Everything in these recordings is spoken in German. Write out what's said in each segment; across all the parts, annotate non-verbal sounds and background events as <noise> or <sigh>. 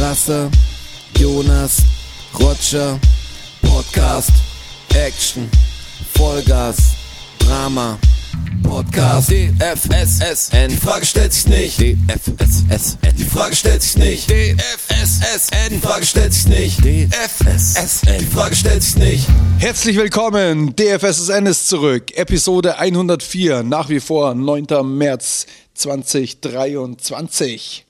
Rasse, Jonas, Roger, Podcast, Action, Vollgas, Drama, Podcast, DFSSN, die Frage stellt sich nicht, DFSSN, die Frage stellt sich nicht, DFSSN, die Frage stellt sich nicht, DFSSN, die Frage stellt sich nicht. Herzlich willkommen, DFSSN ist zurück, Episode 104, nach wie vor 9. März 2023.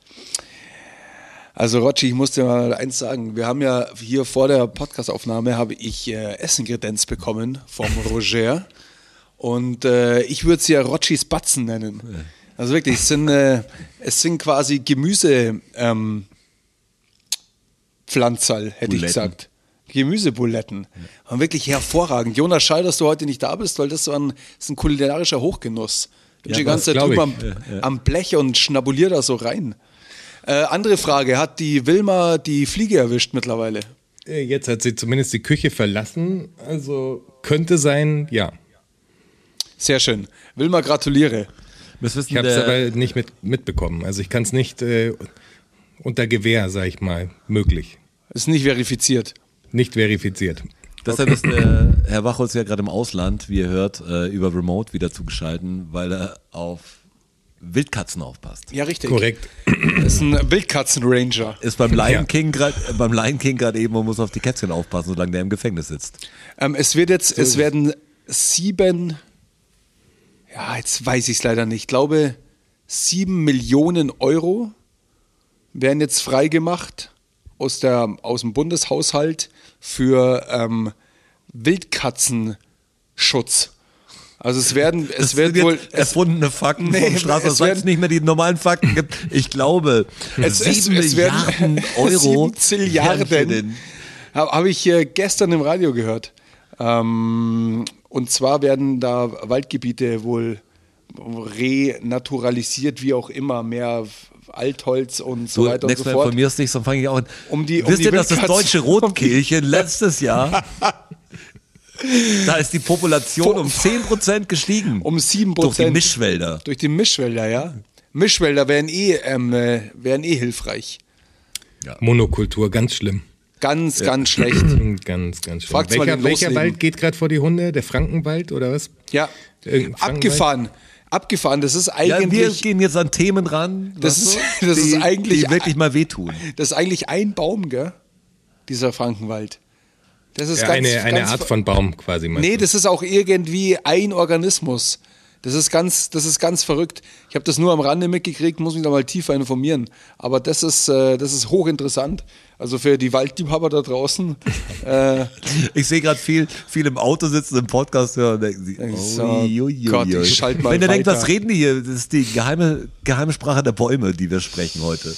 Also Rotschi, ich muss dir mal eins sagen, wir haben ja hier vor der Podcastaufnahme habe ich äh, Essenkredenz bekommen vom <laughs> Roger und äh, ich würde sie ja Rotschis Batzen nennen. Also wirklich, es sind, äh, es sind quasi Gemüse ähm, Pflanzerl, hätte ich gesagt. Gemüsebuletten. Und wirklich hervorragend. Jonas, schade, dass du heute nicht da bist, weil das so ein, das ist ein kulinarischer Hochgenuss. Ich bin Ja, die ganze Zeit drüber am, am Blech und schnabulier da so rein. Äh, andere Frage, hat die Wilma die Fliege erwischt mittlerweile? Äh, Jetzt hat sie zumindest die Küche verlassen. Also könnte sein, ja. Sehr schön. Wilma, gratuliere. Wissen Ich habe es aber nicht mit, mitbekommen. Also ich kann es nicht äh, unter Gewähr, sag ich mal, möglich. Ist nicht verifiziert. Nicht verifiziert. deshalb ist der Herr Wachholz ja gerade im Ausland, wie ihr hört, äh, über Remote wieder zugeschalten, weil er auf Wildkatzen aufpasst. Ja, richtig. Korrekt. Das ist ein Wildkatzen-Ranger. Ist beim Lion Ja. King gerade beim Lion King gerade eben und muss auf die Kätzchen aufpassen, solange der im Gefängnis sitzt. Ähm, es wird jetzt, es werden sieben, ja, jetzt weiß ich es leider nicht, ich glaube, sieben Millionen Euro werden jetzt freigemacht aus, der, aus dem Bundeshaushalt für ähm, Wildkatzenschutz. Also es werden, es Das sind wohl, es, erfundene Fakten Nee, vom es weil werden- es nicht mehr die normalen Fakten gibt. Ich glaube, Es- es- sieben es werden- Milliarden <laughs> Euro Zilliarden. werden für den- Habe hab ich äh, gestern im Radio gehört. Ähm, und zwar werden da Waldgebiete wohl renaturalisiert, wie auch immer, mehr Altholz und so Du, weiter und nächstes so Mal fort. informierst dich, dann fange ich auch an. Um die- um Wisst ihr, dass das deutsche <laughs> Rotkehlchen letztes Jahr, <laughs> da ist die Population um 10% gestiegen. Um 7% Durch die. Mischwälder. Durch die Mischwälder, ja. Mischwälder wären eh, ähm, äh, wären eh hilfreich. Monokultur, ganz schlimm. Ganz, ganz schlecht. <clears throat> Ganz, ganz schlimm. Fragt's mal welcher welcher. Wald geht gerade vor die Hunde? Der Frankenwald oder was? Ja. Abgefahren. Abgefahren. Das ist Ja, wir eigentlich. gehen jetzt an Themen ran, Das ist- <laughs> das ist die, eigentlich- die wirklich mal wehtun. Das ist eigentlich ein Baum, gell? Dieser Frankenwald. Das ist Ja, ganz, eine eine ganz Art von Baum quasi. Nee, du? das ist auch irgendwie ein Organismus. Das ist ganz, das ist ganz verrückt. Ich habe das nur am Rande mitgekriegt, muss mich da mal tiefer informieren. Aber das ist, äh, das ist hochinteressant. Also für die Waldliebhaber da draußen. <laughs> äh, Ich sehe gerade viel, viel im Auto sitzen, im Podcast hören und denken sie, ich so, ui, ui, Gott, ui. ich schalt mal Wenn ihr denkt, was reden die hier? Das ist die geheime, geheime Sprache der Bäume, die wir sprechen heute.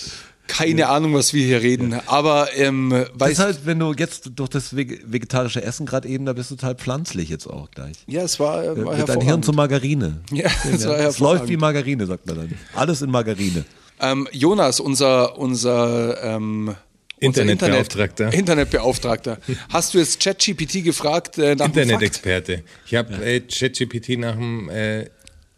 Keine Ahnung, was wir hier reden. Aber ähm, Das weißt ist halt, wenn du jetzt durch das vege- vegetarische Essen gerade eben, da bist du total pflanzlich jetzt auch gleich. ja, es war, äh, war Wird dein Hirn zu hervorragend. Margarine. Ja, es war Es läuft wie. Margarine, sagt man dann. Alles in Margarine. Ähm, Jonas, unser, unser ähm, Internetbeauftragter. Internet, Internetbeauftragter. Hast du jetzt ChatGPT gefragt äh, nach? Internet-Experte. Ich habe äh, ChatGPT nach dem äh,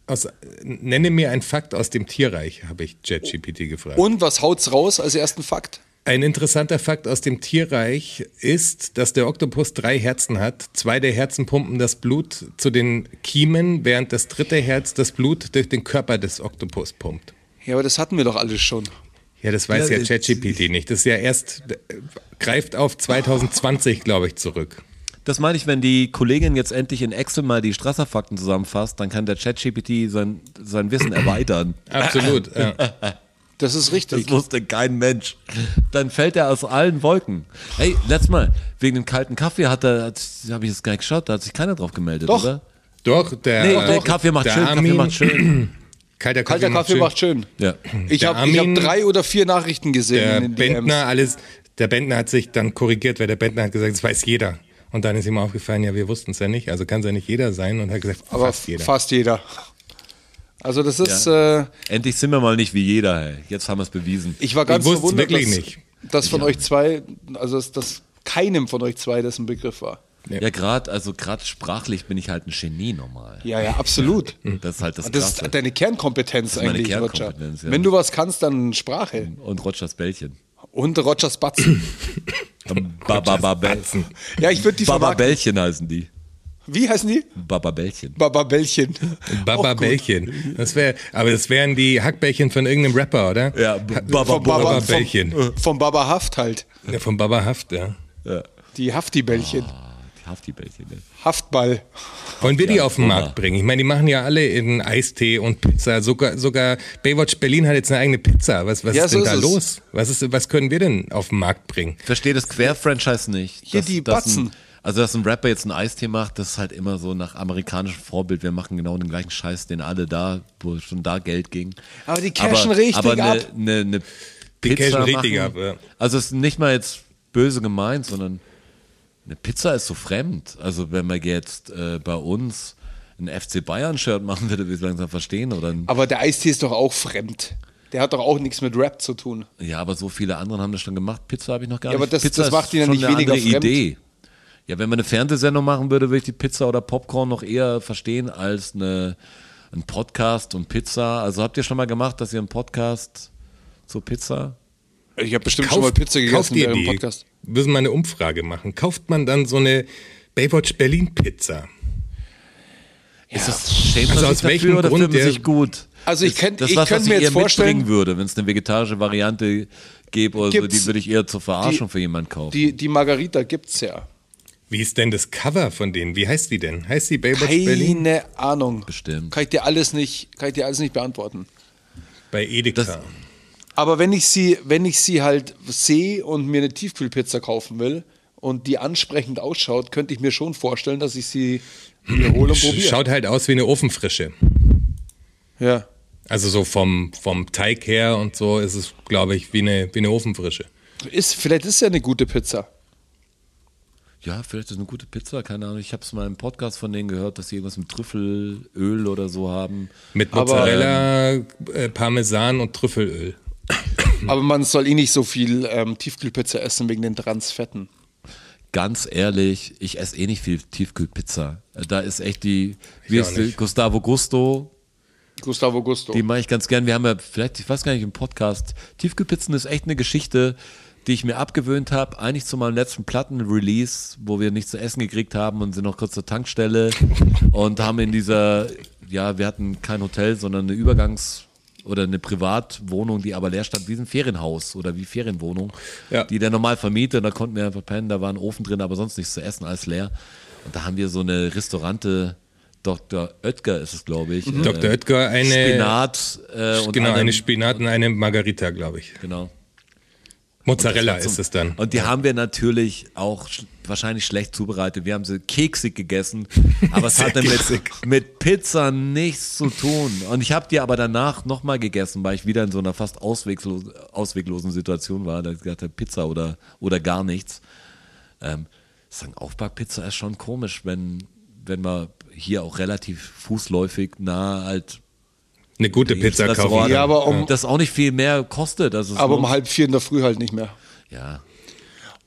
aus, nenne mir einen Fakt aus dem Tierreich, habe ich ChatGPT gefragt. Und was haut's raus als ersten Fakt? Ein interessanter Fakt aus dem Tierreich ist, dass der Oktopus drei Herzen hat. Zwei der Herzen pumpen das Blut zu den Kiemen, während das dritte Herz das Blut durch den Körper des Oktopus pumpt. Ja, aber das hatten wir doch alles schon. Ja, das weiß Ja, ja, ChatGPT nicht. Das ist ja erst, äh, greift auf 2020, glaube ich, zurück. Das meine ich, wenn die Kollegin jetzt endlich in Excel mal die Strasser-Fakten zusammenfasst, dann kann der ChatGPT sein, sein Wissen <clears throat> erweitern. Absolut. ja. <laughs> Das ist richtig. Das wusste kein Mensch. Dann fällt er aus allen Wolken. Hey, letztes Mal, wegen dem kalten Kaffee hat er, habe ich jetzt gar nicht geschaut, da hat sich keiner drauf gemeldet, Doch. oder? Doch, der, Nee, äh, nee, Kaffee macht der schön, Kaffee macht schön. <clears throat> Kalter Kaffee, Kalter Kaffee macht schön. Ja. Ich Der habe hab drei oder vier Nachrichten gesehen Der in den DMs. Bentner, alles, der Bentner hat sich dann korrigiert, weil der Bentner hat gesagt, das weiß jeder. Und dann ist ihm aufgefallen, ja, wir wussten es ja nicht, also kann es ja nicht jeder sein und hat gesagt, Aber fast jeder. fast jeder. Also das ist, äh, Endlich sind wir mal nicht wie jeder, hey. Jetzt haben wir es bewiesen. ich war ganz Ich verwundert, wirklich dass, nicht. dass von euch zwei, also dass, dass keinem von euch zwei das ein Begriff war. Ja, gerade, also gerade sprachlich bin ich halt ein Genie normal. Ja, ja, absolut. <laughs> Das ist halt das, Das Krasse. ist deine Kernkompetenz ist meine eigentlich, Roger. Kernkompetenz, ja. Wenn du was kannst, dann Sprache. Und Rogers Bällchen. Und Rogers Batzen. <coughs> Babababell. ja, ich würde die vermarkten. Bababellchen heißen die. Wie heißen die? Bababellchen. Bababellchen. Baba Auch gut. Bällchen. Das wär, aber das wären die Hackbällchen von irgendeinem Rapper, oder? Ja, Ha- Baba- Vom Baba Baba, Bällchen. vom, vom Baba Haft halt. Ja, von Baba Haft, ja. Ja, Die Hafti-Bällchen. die Hafti-Bällchen. ne? Haftball. Wollen wir die auf den. Markt bringen? Ich meine, die machen ja alle in Eistee und Pizza. Sogar, sogar Baywatch Berlin hat jetzt eine eigene Pizza. Was, was Ja, ist so denn da ist es. los? Was, ist, was können wir denn auf den Markt bringen? Ich verstehe das Quer-Franchise nicht. Hier Dass- die dass Batzen. Ein, also, dass ein Rapper jetzt einen Eistee macht, das ist halt immer so nach amerikanischem Vorbild. Wir machen genau den gleichen Scheiß, den alle da, wo schon da Geld ging. Aber die cashen aber, richtig aber eine, ab. Eine, eine Die Pizza cashen richtig machen, ab, ja. Also, es ist nicht mal jetzt böse gemeint, sondern eine Pizza ist so fremd. Also, wenn man jetzt äh, bei uns ein FC Bayern-Shirt machen würde, würde ich langsam verstehen. Oder Aber der Eistee ist doch auch fremd. Der hat doch auch nichts mit Rap zu tun. Ja, aber so viele andere haben das schon gemacht. Pizza habe ich noch gar Ja, nicht. aber das- Pizza das macht ihn ja nicht weniger andere fremd. Idee. Ja, wenn man eine Fernsehsendung machen würde, würde ich die Pizza oder Popcorn noch eher verstehen als eine, ein Podcast und Pizza. Also habt ihr schon mal gemacht, dass ihr einen Podcast zur Pizza? Ich habe bestimmt schon mal Pizza kauft gegessen dem die? Podcast. Wir müssen mal eine Umfrage machen. Kauft man dann so eine Baywatch Berlin Pizza? Ist das schämt man Also sich aus welchem dafür oder Grund fühlt man der- sich gut? Also ich Ist könnt- das ich was, könnte was mir ich jetzt vorstellen- mitbringen würde, wenn es eine vegetarische Variante gäbe oder so, die würde ich eher zur Verarschung die- für jemanden kaufen. Die, die Margarita gibt's ja. Wie ist denn das Cover von denen? Wie heißt die denn? Heißt die Baywatch Berlin? Keine Ahnung. Bestimmt. Kann ich dir alles nicht, kann ich dir alles nicht beantworten. Bei Edeka. Das- Aber wenn ich sie, wenn ich sie halt sehe und mir eine Tiefkühlpizza kaufen will und die ansprechend ausschaut, könnte ich mir schon vorstellen, dass ich sie mir hole und probiere. Schaut halt aus wie eine Ofenfrische. Ja. Also so vom, vom Teig her und so ist es, glaube ich, wie eine, wie eine Ofenfrische. Ist, vielleicht ist es ja eine gute Pizza. Ja, vielleicht ist es eine gute Pizza, keine Ahnung. Ich habe es mal im Podcast von denen gehört, dass sie irgendwas mit Trüffelöl oder so haben. Mit Aber, Mozzarella, äh, Parmesan und Trüffelöl. Aber man soll eh nicht so viel ähm, Tiefkühlpizza essen wegen den Transfetten. Ganz ehrlich, ich esse eh nicht viel Tiefkühlpizza. Da ist echt die, wie ist die. Gustavo Gusto, Gustavo Gusto. die mache ich ganz gern. Wir haben ja vielleicht, ich weiß gar nicht, im Podcast, Tiefkühlpizzen ist echt eine Geschichte, die ich mir abgewöhnt habe, eigentlich zu meinem letzten Plattenrelease, wo wir nichts zu essen gekriegt haben und sind noch kurz zur Tankstelle <laughs> und haben in dieser, ja, wir hatten kein Hotel, sondern eine Übergangs- oder eine Privatwohnung, die aber leer stand, wie ein Ferienhaus oder wie Ferienwohnung, Ja. die der normal vermietet. Und da konnten wir einfach pennen, da war ein Ofen drin, aber sonst nichts zu essen, alles leer. Und da haben wir so eine Restaurante, Dr. Oetker ist es, glaube ich. Dr. Oetker, eine- Spinat äh, und genau, eine Spinat und eine Margarita, glaube ich. Genau. Mozzarella ist es dann. Und die haben wir natürlich auch sch wahrscheinlich schlecht zubereitet. Wir haben sie keksig gegessen, <laughs> aber es hatte mit, mit Pizza nichts zu tun. Und ich habe die aber danach nochmal gegessen, weil ich wieder in so einer fast ausweglosen, ausweglosen Situation war. Da ich gesagt habe, Pizza oder, oder gar nichts. Ähm, sagen, Aufbackpizza ist schon komisch, wenn, wenn man hier auch relativ fußläufig nah halt Eine gute Pizza kaufen. Ja, aber um- das auch nicht viel mehr kostet. Also aber um halb vier in der Früh halt nicht mehr. ja.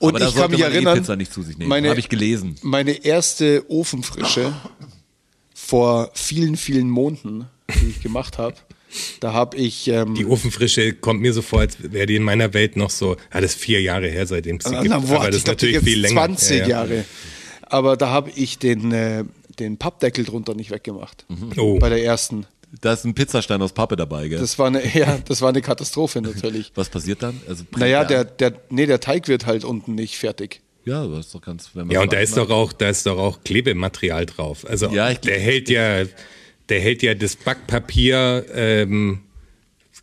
Und Aber ich kann mich erinnern, Pizza nicht zu sich nehmen. meine- Habe ich gelesen. Meine erste Ofenfrische vor vielen, vielen Monaten, die ich gemacht habe, da habe ich ähm, Die Ofenfrische kommt mir so vor, als wäre die in meiner Welt noch so, ja, das ist vier Jahre her, seitdem es sie Na, gibt. na, boah, aber das ist die natürlich viel länger. 20 Ja, ja. Jahre. Aber da habe ich den, äh, den Pappdeckel drunter nicht weggemacht. Oh. Bei der ersten. Da ist ein Pizzastein aus Pappe dabei, gell? Das war eine, <laughs> ja, das war eine Katastrophe natürlich. <laughs> Was passiert dann? Also Naja, der, der, nee, der Teig wird halt unten nicht fertig. Ja, aber ist doch ganz. Wenn man Ja, und da ist macht. doch auch, da ist doch auch Klebematerial drauf. Also Ja, ich- der hält ja, der hält ja das Backpapier, ähm,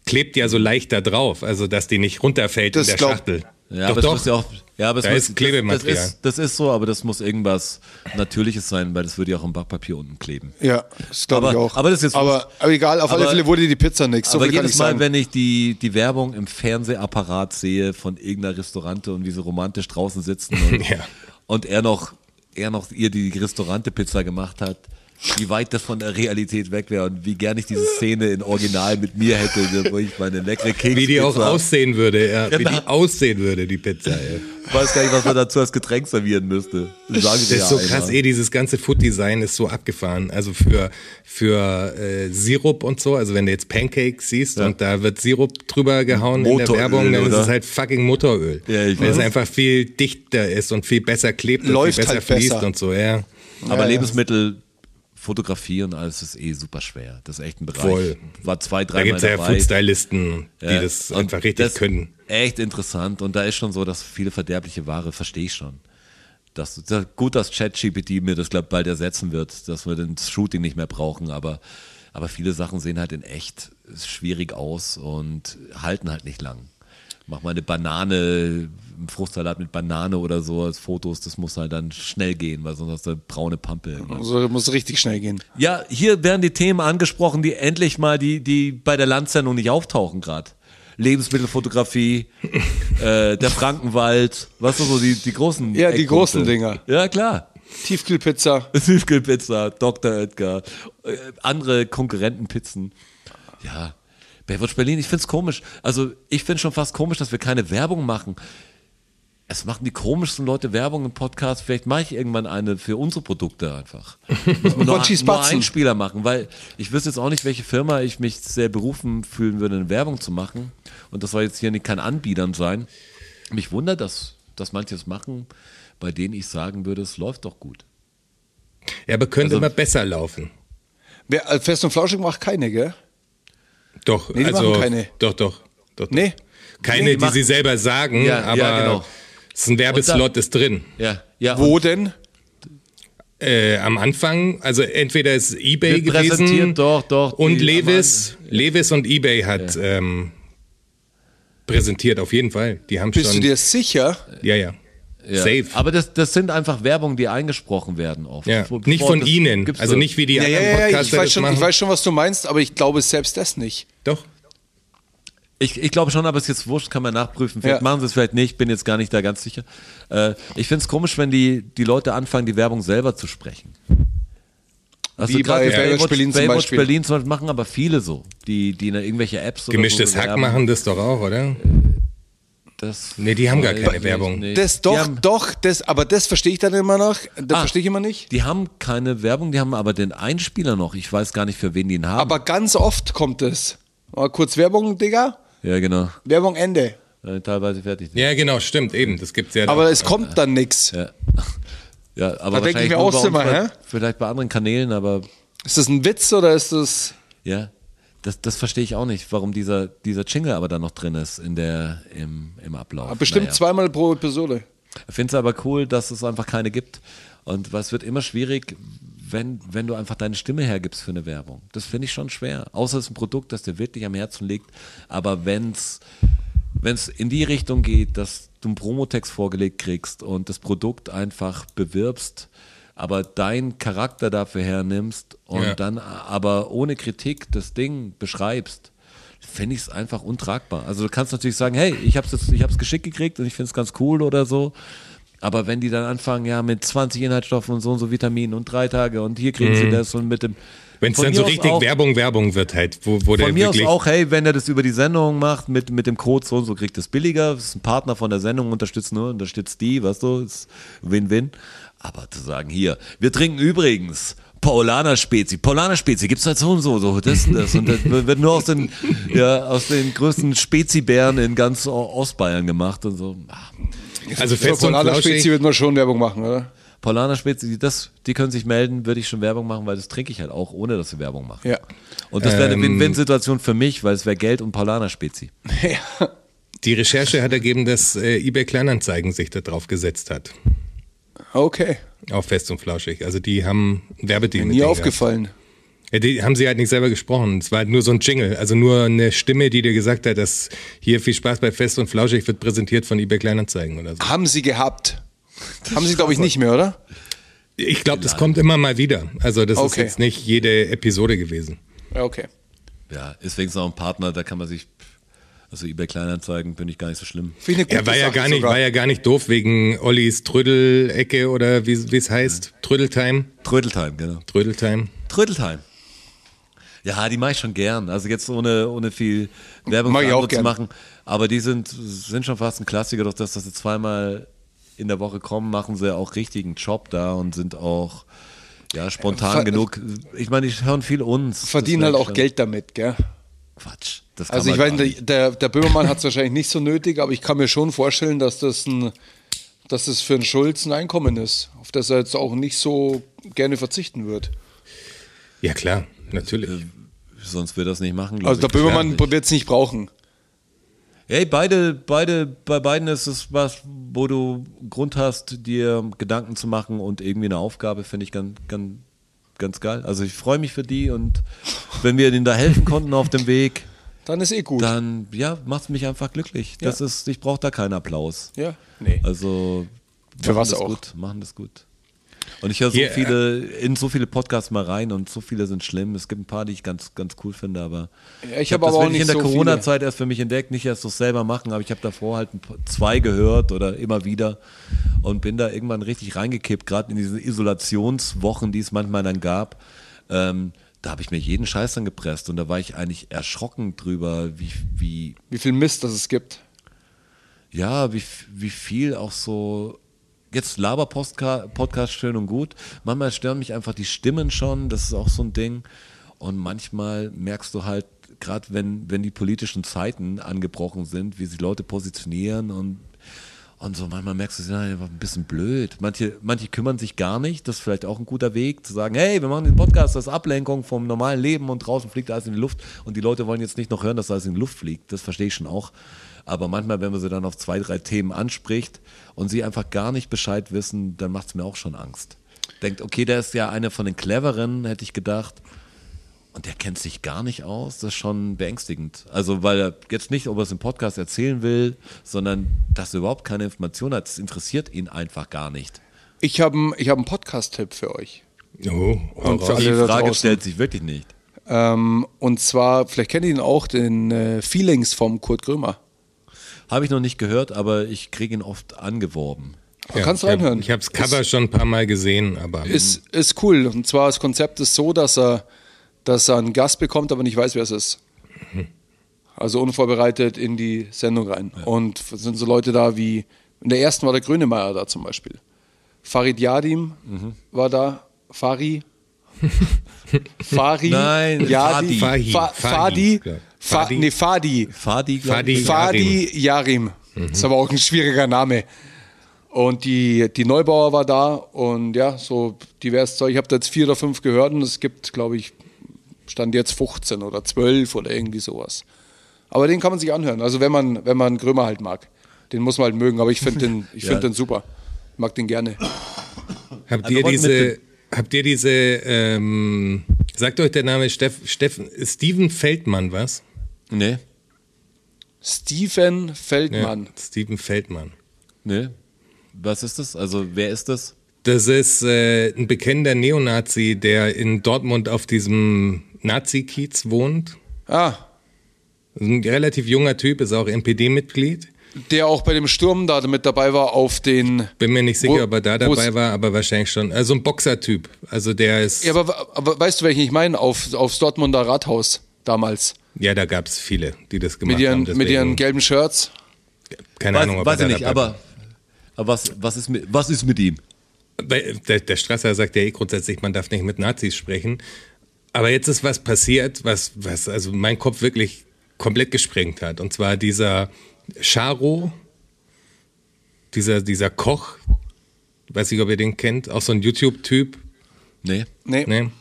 klebt ja so leicht da drauf, also dass die nicht runterfällt Das in der glaub- Schachtel. Ja, doch, aber doch. es muss ja auch. Ja, aber es Da muss, ist Klebematerial. Das ist, das ist so, aber das muss irgendwas Natürliches sein, weil das würde ja auch im Backpapier unten kleben. Ja, das glaube ich Aber- auch. aber das ist jetzt aber, aber egal, auf alle Aber- Fälle wurde die Pizza nix. So aber jedes Mal, sagen. wenn ich die, die Werbung im Fernsehapparat sehe von irgendeiner Restaurante und wie sie romantisch draußen sitzen und, <laughs> Ja. und er noch, er noch ihr die Restaurante-Pizza gemacht hat, wie weit das von der Realität weg wäre und wie gern ich diese Szene in Original mit mir hätte, wo ich meine leckere Kekspizza. Wie die auch aussehen würde, ja. Wie Genau. die aussehen würde, die Pizza, ja. Ich weiß gar nicht, was man dazu als Getränk servieren müsste. Sagen Das Sie ist ja so einmal. krass, eh, dieses ganze Food-Design ist so abgefahren. Also für, für äh, Sirup und so, also wenn du jetzt Pancakes siehst und da wird Sirup drüber gehauen in Motoröl, der Werbung, dann oder? ist es halt fucking Motoröl. Ja, ich weil es weiß. einfach viel dichter ist und viel besser klebt Läuft und viel besser halt fließt besser. und so, ja. Aber Lebensmittel fotografieren und alles ist eh super schwer. Das ist echt ein Bereich. Voll. War zwei, Da dreimal gibt's ja. Foodstylisten, die Ja, das und einfach richtig das können. Echt interessant. Und da ist schon so, dass viele verderbliche Ware, verstehe ich schon. Das, das, gut, dass ChatGPT mir das, glaube bald ersetzen wird, dass wir das Shooting nicht mehr brauchen, aber, aber viele Sachen sehen halt in echt schwierig aus und halten halt nicht lang. Mach mal eine Banane, Fruchtsalat mit Banane oder so als Fotos, das muss halt dann schnell gehen, weil sonst hast du braune Pampe. irgendwann. Also muss richtig schnell gehen. Ja, hier werden die Themen angesprochen, die endlich mal die, die bei der Landsendung nicht auftauchen gerade. Lebensmittelfotografie, <laughs> äh, der Frankenwald, was so die, die großen. Ja, die Eckpunkte. großen Dinger. Ja, klar. Tiefkühlpizza. <laughs> Tiefkühlpizza, Dr. Edgar, äh, andere Konkurrentenpizzen. Ja, Baywatch Berlin, ich find's komisch. Also, ich find's schon fast komisch, dass wir keine Werbung machen. Es machen die komischsten Leute Werbung im Podcast. Vielleicht mache ich irgendwann eine für unsere Produkte einfach. <laughs> Muss man nur, nur Batzen. Einspieler machen, weil ich wüsste jetzt auch nicht, welche Firma ich mich sehr berufen fühlen würde, eine Werbung zu machen. Und das soll jetzt hier nicht kein Anbietern sein. Mich wundert, dass, dass manche es machen, bei denen ich sagen würde, es läuft doch gut. Ja, aber könnte Also- immer besser laufen. Wer, äh, Fest und Flauschig macht keine, gell? Doch, Nee, die also machen keine. doch, doch, doch. Nee. Keine, Nee, die die machen- sie selber sagen, Ja, ja, aber genau. Es ist ein Werbeslot ist drin. Ja, ja. Wo und denn? Äh, am Anfang, also entweder ist eBay gewesen doch, doch. und Levis, Levis und eBay hat ähm, präsentiert auf jeden Fall. Die haben Bist schon, du dir sicher? ja, ja, Ja. safe. Aber das, das sind einfach Werbungen, die eingesprochen werden oft. Ja, Bevor- nicht von das Ihnen, also so. nicht wie die Ja, ja, anderen ja, ja, ich Podcaster weiß, das schon, machen. ich weiß schon, was du meinst, aber ich glaube selbst das nicht. Doch. Ich, ich glaube schon, aber es ist jetzt wurscht, kann man nachprüfen. Vielleicht Ja. machen sie es vielleicht nicht, bin jetzt gar nicht da ganz sicher. Äh, ich finde es komisch, wenn die, die Leute anfangen, die Werbung selber zu sprechen. Also gerade bei Baywatch Berlin zum Baywatch Beispiel. Berlin zum Beispiel machen aber viele so, die, die in irgendwelche Apps oder Gemischtes so Hack machen das doch auch, oder? Das Nee, die haben gar keine Werbung. nicht. Das doch, haben- doch, das, aber das verstehe ich dann immer noch. Das Ah. verstehe ich immer nicht. Die haben keine Werbung, die haben aber den Einspieler noch. Ich weiß gar nicht, für wen die ihn haben. Aber ganz oft kommt es. Mal kurz Werbung, Digga. Ja, genau. Werbung Ende. Äh, teilweise fertig. Ja, genau, stimmt, eben. Das gibt's ja. Aber da. es kommt dann nichts. Ja. <laughs> ja, aber Da denk ich mir auch immer, bei- hä? Vielleicht bei anderen Kanälen, aber Ist das ein Witz oder ist das. ja, das, das verstehe ich auch nicht, warum dieser, dieser Jingle aber dann noch drin ist in der, im, im Ablauf. Bestimmt Naja. zweimal pro Episode. Ich finde es aber cool, dass es einfach keine gibt. Und was wird immer schwierig, wenn, wenn du einfach deine Stimme hergibst für eine Werbung. Das finde ich schon schwer. Außer es ist ein Produkt, das dir wirklich am Herzen liegt. Aber wenn es in die Richtung geht, dass du einen Promotext vorgelegt kriegst und das Produkt einfach bewirbst, aber deinen Charakter dafür hernimmst und Ja. dann aber ohne Kritik das Ding beschreibst, finde ich es einfach untragbar. Also du kannst natürlich sagen, hey, ich habe es geschickt gekriegt und ich finde es ganz cool oder so. Aber wenn die dann anfangen, ja, mit 20 Inhaltsstoffen und so und so Vitaminen und drei Tage und hier kriegen sie das und mit dem. Wenn es dann so richtig auch- Werbung, Werbung wird halt, wo, wo der Von mir aus auch, hey, wenn er das über die Sendung macht, mit, mit dem Code so und so kriegt es billiger, das ist ein Partner von der Sendung, unterstützt nur, unterstützt die, weißt du, ist Win-Win. Aber zu sagen, hier, wir trinken übrigens Paulaner Spezi. Paulaner Spezi gibt's halt so und so, so das und das. Und das <laughs> wird nur aus den, ja, aus den größten Spezi-Bären in ganz Ostbayern gemacht und so. Ach, <laughs> also Für fest und Polana Spezi flauschig. wird man schon Werbung machen, oder? Paulaner Spezi, die, das, die können sich melden, würde ich schon Werbung machen, weil das trinke ich halt auch, ohne dass sie Werbung machen. Ja. Und das wäre eine Ähm, Win-Win-Situation für mich, weil es wäre Geld und Paulaner Spezi. <laughs> ja. Die Recherche hat ergeben, dass äh, eBay Kleinanzeigen sich da drauf gesetzt hat. Okay. Auf fest und flauschig. Also die haben Werbedeal Mir nie aufgefallen. Ja, die haben sie halt nicht selber gesprochen. Es war halt nur so ein Jingle, also nur eine Stimme, die dir gesagt hat, dass hier viel Spaß bei Fest und Flauschig wird präsentiert von eBay Kleinanzeigen oder so. Haben sie gehabt. Haben sie, glaube ich, nicht mehr, oder? Ich glaube, das kommt immer mal wieder. Also das ist Okay. jetzt nicht jede Episode gewesen. Ja, okay. Ja, ist wenigstens auch ein Partner, da kann man sich, Also eBay Kleinanzeigen bin ich gar nicht so schlimm. Finde ich eine Er gute war ja Sache gar nicht, sogar. war ja gar nicht doof wegen Ollis Trödelecke oder wie wie es heißt. Trödeltime. Trödeltime, genau. Trödeltime. Trödeltime. Ja, die mache ich schon gern. Also jetzt ohne, ohne viel Werbung Mach für auch zu gern. machen. Aber die sind, sind schon fast ein Klassiker, das, dass sie zweimal in der Woche kommen, machen sie auch richtigen Job da und sind auch ja, spontan Ver- genug. Ich meine, die hören viel uns. Verdienen halt auch Geld damit, gell? Quatsch. Das kann Also ich man weiß, der, der Böhmermann hat es wahrscheinlich nicht so nötig, aber ich kann mir schon vorstellen, dass das ein, dass das für einen Schulz ein Einkommen ist, auf das er jetzt auch nicht so gerne verzichten wird. Ja klar, natürlich. Sonst wird das nicht machen. Also der. Böhmermann wird es nicht brauchen. Hey, beide, beide, bei beiden ist es was, wo du Grund hast, dir Gedanken zu machen und irgendwie eine Aufgabe, finde ich ganz, ganz, ganz geil. Also ich freue mich für die und <laughs> wenn wir denen da helfen konnten auf dem Weg, Dann ist eh gut. dann ja, macht mich einfach glücklich. Das Ja. ist, ich brauche da keinen Applaus. ja, nee. Also Für was auch. gut, machen das gut. Und ich höre so Hier, viele, in so viele Podcasts mal rein und so viele sind schlimm. Es gibt ein paar, die ich ganz, ganz cool finde, aber Ja, ich hab habe das aber auch nicht in der so. Corona-Zeit erst für mich entdeckt, nicht erst so selber machen, aber ich habe davor halt zwei gehört oder immer wieder und bin da irgendwann richtig reingekippt, gerade in diese Isolationswochen, die es manchmal dann gab. Ähm, da habe ich mir jeden Scheiß dann gepresst und da war ich eigentlich erschrocken drüber, wie, wie Wie viel Mist das es gibt. ja, wie, wie viel auch so. Jetzt Laber-Podcast schön und gut. Manchmal stören mich einfach die Stimmen schon, das ist auch so ein Ding. Und manchmal merkst du halt, gerade wenn, wenn die politischen Zeiten angebrochen sind, wie sich Leute positionieren und, und so, manchmal merkst du, sind halt einfach ein bisschen blöd. Manche, manche kümmern sich gar nicht, das ist vielleicht auch ein guter Weg, zu sagen, hey, wir machen den Podcast, das ist Ablenkung vom normalen Leben und draußen fliegt alles in die Luft und die Leute wollen jetzt nicht noch hören, dass alles in die Luft fliegt. Das verstehe ich schon auch. Aber manchmal, wenn man sie dann auf zwei, drei Themen anspricht und sie einfach gar nicht Bescheid wissen, dann macht es mir auch schon Angst. Denkt, okay, der ist ja einer von den Cleveren, hätte ich gedacht. Und der kennt sich gar nicht aus. Das ist schon beängstigend. Also, weil er jetzt nicht, ob er es im Podcast erzählen will, sondern dass er überhaupt keine Information hat. Das interessiert ihn einfach gar nicht. Ich habe ich hab einen Podcast-Tipp für euch. Oh, Und für. Die Frage draußen. stellt sich wirklich nicht. Ähm, und zwar, vielleicht kennt ihr ihn auch, den äh, Feelings vom Kurt Krömer. Habe ich noch nicht gehört, aber ich kriege ihn oft angeworben. Du kannst reinhören. Ich habe das Cover schon ein paar Mal gesehen, aber Ist, ist cool. Und zwar das Konzept ist so, dass er, dass er einen Gast bekommt, aber nicht weiß, wer es ist. Also unvorbereitet in die Sendung rein. Und es sind so Leute da wie, in der ersten war der Grönemeyer da zum Beispiel. Farid Yadim war da. Fari. <laughs> Fari. Nein, Yadi, Fadi. Fa Fadi. Fadi, ja. Fa Fadi. nee, Fadi. Fadi, Fadi. Yarim. Ist aber auch ein schwieriger Name. Und die, die Neubauer war da und ja, so divers Zeug. Ich habe da jetzt vier oder fünf gehört und es gibt, glaube ich, stand jetzt 15 oder 12 oder irgendwie sowas. Aber den kann man sich anhören. Also wenn man, wenn man Grömer halt mag. Den muss man halt mögen, aber ich finde den, ich Ja. find den super. Ich mag den gerne. habt Also ihr diese, habt ihr diese, ähm, sagt euch der Name Steff, Steffen, Steven Feldmann was? Nee, Steven Feldmann. Steven Feldmann. nee. Was ist das? Also, wer ist das? Das ist äh, ein bekennender Neonazi, der in Dortmund auf diesem Nazi-Kiez wohnt. Ah, Ein relativ junger Typ, ist auch NPD-Mitglied. der auch bei dem Sturm da mit dabei war auf den. Bin mir nicht sicher, Wo- ob er da dabei war, aber wahrscheinlich schon. Also ein Boxertyp. Also der ist. Ja, aber, aber weißt du, welchen ich meine? Auf, aufs Dortmunder Rathaus damals. Ja, da gab es viele, die das gemacht Mit ihren, haben. mit deswegen- ihren gelben Shirts. Keine Weiß, Ahnung, ob weiß er ich da nicht, dabei aber, aber was, was, ist mit, was ist mit ihm? Der, der Strasser sagt ja eh grundsätzlich, man darf nicht mit Nazis sprechen. Aber jetzt ist was passiert, was, was also mein Kopf wirklich komplett gesprengt hat. Und zwar dieser Charo, dieser, dieser Koch, weiß nicht, ob ihr den kennt, auch so ein YouTube-Typ, Nee. Nee. ne?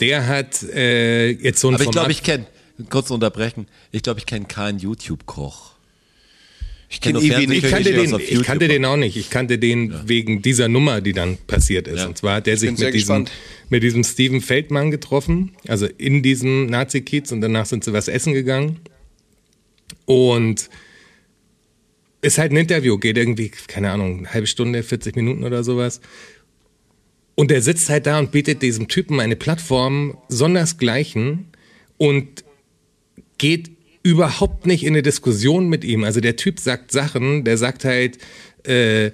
Der hat äh, jetzt so ein Aber ich Format- glaube, ich kenne, kurz unterbrechen, ich glaube, ich kenne keinen YouTube-Koch. Ich kenn kenne Ewi Ich kannte, den, ich kannte den auch nicht. Ich kannte den wegen dieser Nummer, die dann passiert ist. Ja. Und zwar hat der sich mit diesem, mit diesem Steven Feldmann getroffen, also in diesem Nazi-Kiez und danach sind sie was essen gegangen. Und ist halt ein Interview, geht irgendwie, keine Ahnung, eine halbe Stunde, 40 Minuten oder sowas. Und er sitzt halt da und bietet diesem Typen eine Plattform sondersgleichen und geht überhaupt nicht in eine Diskussion mit ihm. Also der Typ sagt Sachen, der sagt halt, äh,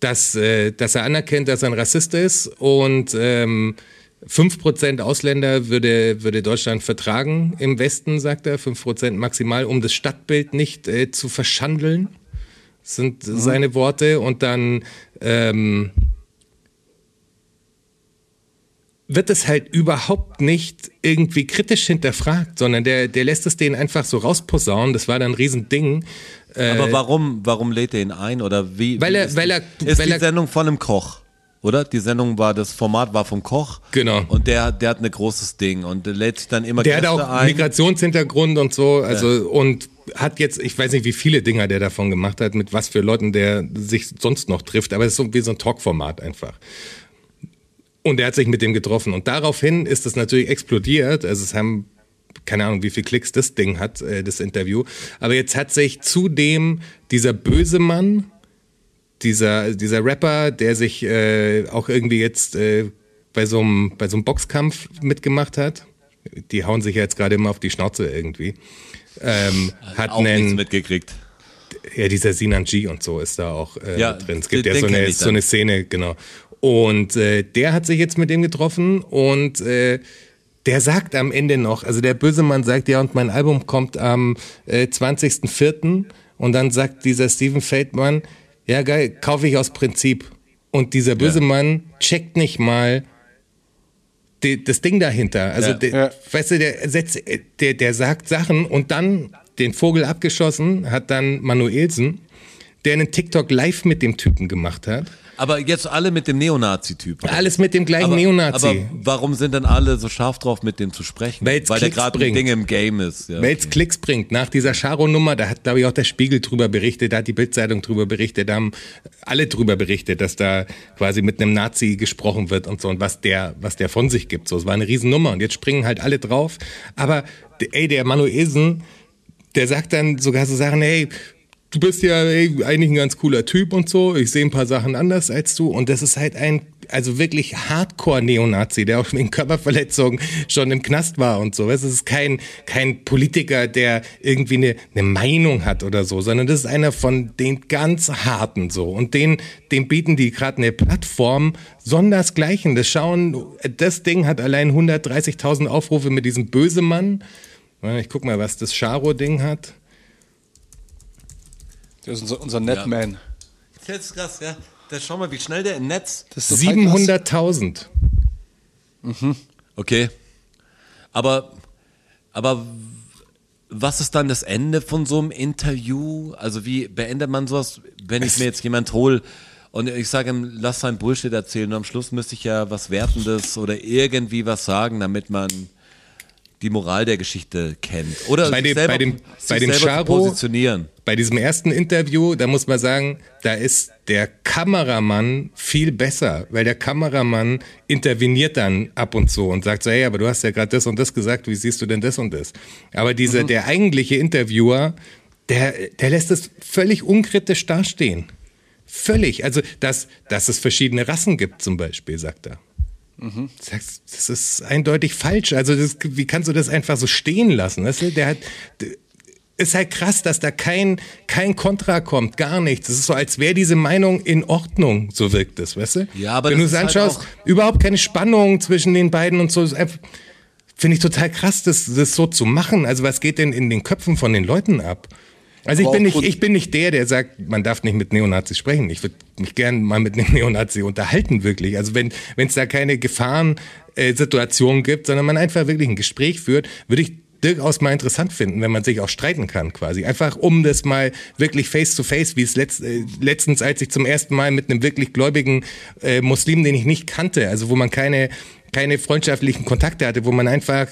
dass, äh, dass er anerkennt, dass er ein Rassist ist und ähm, 5% Ausländer würde, würde Deutschland vertragen im Westen, sagt er, 5% maximal, um das Stadtbild nicht äh, zu verschandeln, sind mhm. seine Worte. Und dann ähm, wird es halt überhaupt nicht irgendwie kritisch hinterfragt, sondern der, der lässt es denen einfach so rausposaunen. Das war dann ein Riesending. Aber äh, warum, warum lädt er ihn ein? Oder wie? Weil er, ist weil er, die, ist weil die er, Sendung von einem Koch? Oder? Die Sendung war, das Format war vom Koch. Genau. Und der, der hat ein großes Ding und lädt sich dann immer der hat Gäste auch ein. Migrationshintergrund und so, also ja. und hat jetzt, ich weiß nicht, wie viele Dinger der davon gemacht hat, mit was für Leuten der sich sonst noch trifft, aber es ist so wie so ein Talkformat einfach. Und er hat sich mit dem getroffen. Und daraufhin ist es natürlich explodiert. Also es haben keine Ahnung, wie viel Klicks das Ding hat, äh, das Interview. Aber jetzt hat sich zudem dieser böse Mann, dieser, dieser Rapper, der sich äh, auch irgendwie jetzt äh, bei so einem bei so einem Boxkampf mitgemacht hat, die hauen sich ja jetzt gerade immer auf die Schnauze irgendwie, ähm, hat auch einen, nichts mitgekriegt. ja, dieser Sinan G und so ist da auch äh, Ja, drin. Es gibt ja so eine, so eine Szene, genau. Und äh, der hat sich jetzt mit dem getroffen und äh, der sagt am Ende noch, also der böse Mann sagt, ja, und mein Album kommt am äh, 20.04. Und dann sagt dieser Steven Feldmann, ja geil, kaufe ich aus Prinzip. Und dieser böse Ja. Mann checkt nicht mal die, das Ding dahinter. Also, Ja. der, Ja. weißt du, der, setzt, der, der sagt Sachen und dann den Vogel abgeschossen hat dann Manuelsen, der einen TikTok live mit dem Typen gemacht hat. Aber jetzt alle mit dem Neonazi-Typ. Alles mit dem gleichen aber, Neonazi. Aber warum sind denn alle so scharf drauf, mit dem zu sprechen? Weil's Weil der Klicks gerade ein bringt. Ding im Game ist. Ja, Weil es Klicks bringt. Nach dieser Charo-Nummer, da hat, glaube ich, auch der Spiegel drüber berichtet, da hat die Bildzeitung drüber berichtet, da haben alle drüber berichtet, dass da quasi mit einem Nazi gesprochen wird und so und was der, was der von sich gibt. So, es war eine Riesennummer und jetzt springen halt alle drauf. Aber ey, der Manuelsen, der sagt dann sogar so Sachen, hey, du bist ja ey, eigentlich ein ganz cooler Typ und so, ich sehe ein paar Sachen anders als du und das ist halt ein, also wirklich Hardcore-Neonazi, der auch wegen Körperverletzung schon im Knast war und so. Es ist kein, kein Politiker, der irgendwie eine, eine Meinung hat oder so, sondern das ist einer von den ganz Harten so und den, den bieten die gerade eine Plattform sondersgleichen. Das schauen, das Ding hat allein 130.000 Aufrufe mit diesem Bösemann. Ich guck mal, was das Charo-Ding hat. Der ist unser, unser Netman. Das ist krass, ja. Da schau mal, wie schnell der im Netz. Das ist total krass. 700.000. Okay. Aber, aber was ist dann das Ende von so einem Interview? Also wie beendet man sowas, wenn ich mir jetzt jemand hole und ich sage ihm, lass sein Bullshit erzählen und am Schluss müsste ich ja was Wertendes oder irgendwie was sagen, damit man die Moral der Geschichte kennt. Oder Bei dem- selber, bei dem- bei dem Charo- positionieren. Bei diesem ersten Interview, da muss man sagen, da ist der Kameramann viel besser, weil der Kameramann interveniert dann ab und zu und sagt so, hey, aber du hast ja gerade das und das gesagt, wie siehst du denn das und das? Aber dieser, der eigentliche Interviewer, der, der lässt es völlig unkritisch dastehen. Völlig. Also, dass, dass es verschiedene Rassen gibt zum Beispiel, sagt er. Sagst, Das ist eindeutig falsch. Also das, wie kannst du das einfach so stehen lassen? Weißt du? Der hat, ist halt krass, dass da kein, kein Kontra kommt, gar nichts. Es ist so, als wäre diese Meinung in Ordnung, so wirkt es, weißt du? Ja, aber Wenn du es halt anschaust, auch- überhaupt keine Spannung zwischen den beiden und so. Finde ich total krass, das, das so zu machen. Also was geht denn in den Köpfen von den Leuten ab? Also ich bin, nicht, ich bin nicht der, der sagt, man darf nicht mit Neonazis sprechen. Ich würde mich gern mal mit einem <laughs> Neonazi unterhalten, wirklich. Also wenn es da keine Gefahrensituation gibt, sondern man einfach wirklich ein Gespräch führt, würde ich durchaus mal interessant finden, wenn man sich auch streiten kann, quasi. Einfach um das mal wirklich face to face, wie es letzt, äh, letztens, als ich zum ersten Mal mit einem wirklich gläubigen äh, Muslim, den ich nicht kannte, also wo man keine keine freundschaftlichen Kontakte hatte, wo man einfach,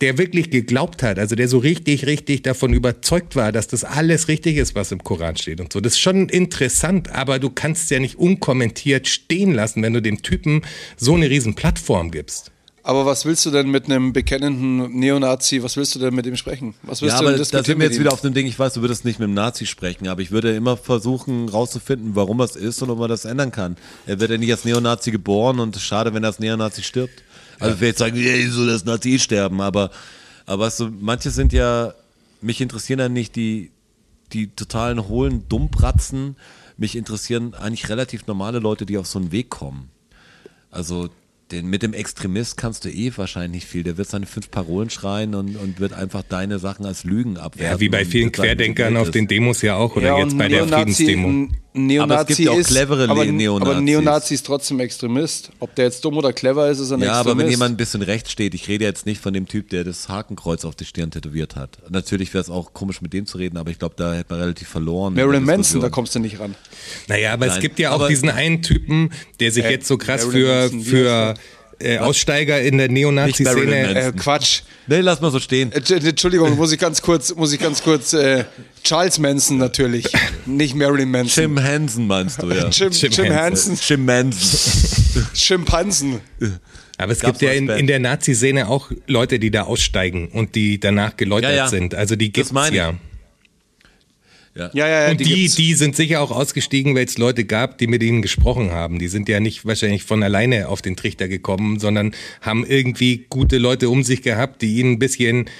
der wirklich geglaubt hat, also der so richtig, richtig davon überzeugt war, dass das alles richtig ist, was im Koran steht und so. Das ist schon interessant, aber du kannst ja nicht unkommentiert stehen lassen, wenn du dem Typen so eine riesen Plattform gibst. Aber was willst du denn mit einem bekennenden Neonazi, was willst du denn mit ihm sprechen? Was willst Ja, du aber denn da sind wir jetzt ihm? wieder auf dem Ding, ich weiß, du würdest nicht mit dem Nazi sprechen, aber ich würde immer versuchen rauszufinden, warum es ist und ob man das ändern kann. Er wird ja nicht als Neonazi geboren und schade, wenn er als Neonazi stirbt. Also vielleicht sagen, ey, soll das Nazi sterben, aber, aber du, manche sind ja mich interessieren dann nicht die, die totalen hohlen Dummbratzen. Mich interessieren eigentlich relativ normale Leute, die auf so einen Weg kommen. Also den, mit dem Extremist kannst du eh wahrscheinlich nicht viel. Der wird seine fünf Parolen schreien und, und wird einfach deine Sachen als Lügen abwerten. Ja, wie bei vielen Querdenkern auf es den. Demos ja auch oder Ja, jetzt bei der Neonazi- Friedensdemo. ein Neonazi Aber es gibt ja auch ist, clevere aber, Neonazis. aber ein Neonazi ist trotzdem Extremist. Ob der jetzt dumm oder clever ist, ist ein Ja, Extremist. aber wenn jemand ein bisschen rechts steht, ich rede jetzt nicht von dem Typ, der das Hakenkreuz auf die Stirn tätowiert hat. Natürlich wäre es auch komisch, mit dem zu reden, aber ich glaube, da hätte man relativ verloren. der Marilyn Manson, da kommst du nicht ran. Naja, aber es Nein, gibt ja auch aber- diesen einen Typen, der sich Äh, jetzt so krass Marilyn für, Manson, für äh, Aussteiger in der Neonazi-Szene. Manson. Äh, Quatsch. Nee, lass mal so stehen. Äh, Entsch- Entschuldigung, muss ich ganz kurz, muss ich ganz kurz, äh, Charles Manson natürlich, nicht Marilyn Manson. Jim Henson meinst du, ja. <laughs> Jim, Jim Jim, Henson. Hansen, Jim Manson. <laughs> Schimpansen. Aber es Gab's gibt ja in, in der Nazi-Szene auch Leute, die da aussteigen und die danach geläutert Ja, ja. sind. Also die gibt's meine ich. ja. Ja. Ja, ja, ja, Und die, gibt's. die sind sicher auch ausgestiegen, weil es Leute gab, die mit ihnen gesprochen haben. Die sind ja nicht wahrscheinlich von alleine auf den Trichter gekommen, sondern haben irgendwie gute Leute um sich gehabt, die ihnen ein bisschen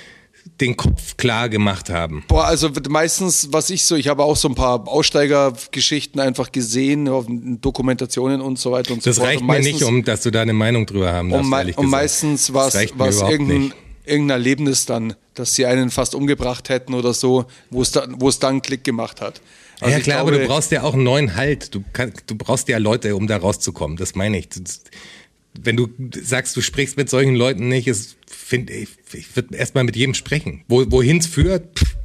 den Kopf klar gemacht haben. Boah, also meistens, was ich so, ich habe auch so ein paar Aussteigergeschichten einfach gesehen, auf Dokumentationen und so weiter und so Das fort. reicht Und mir nicht, um dass du da eine Meinung drüber haben darfst, Und, mei ehrlich und meistens war Das reicht mir es überhaupt irgendein, nicht. Irgendein Erlebnis dann, dass sie einen fast umgebracht hätten oder so, wo es dann, wo es dann einen Klick gemacht hat. Also ja ich klar, aber glaube- du brauchst ja auch einen neuen Halt. Du, kann, du brauchst ja Leute, um da rauszukommen. Das meine ich. Wenn du sagst, du sprichst mit solchen Leuten nicht, ist, find, ich, ich würde erstmal mit jedem sprechen. Wo, Wohin es führt, pff,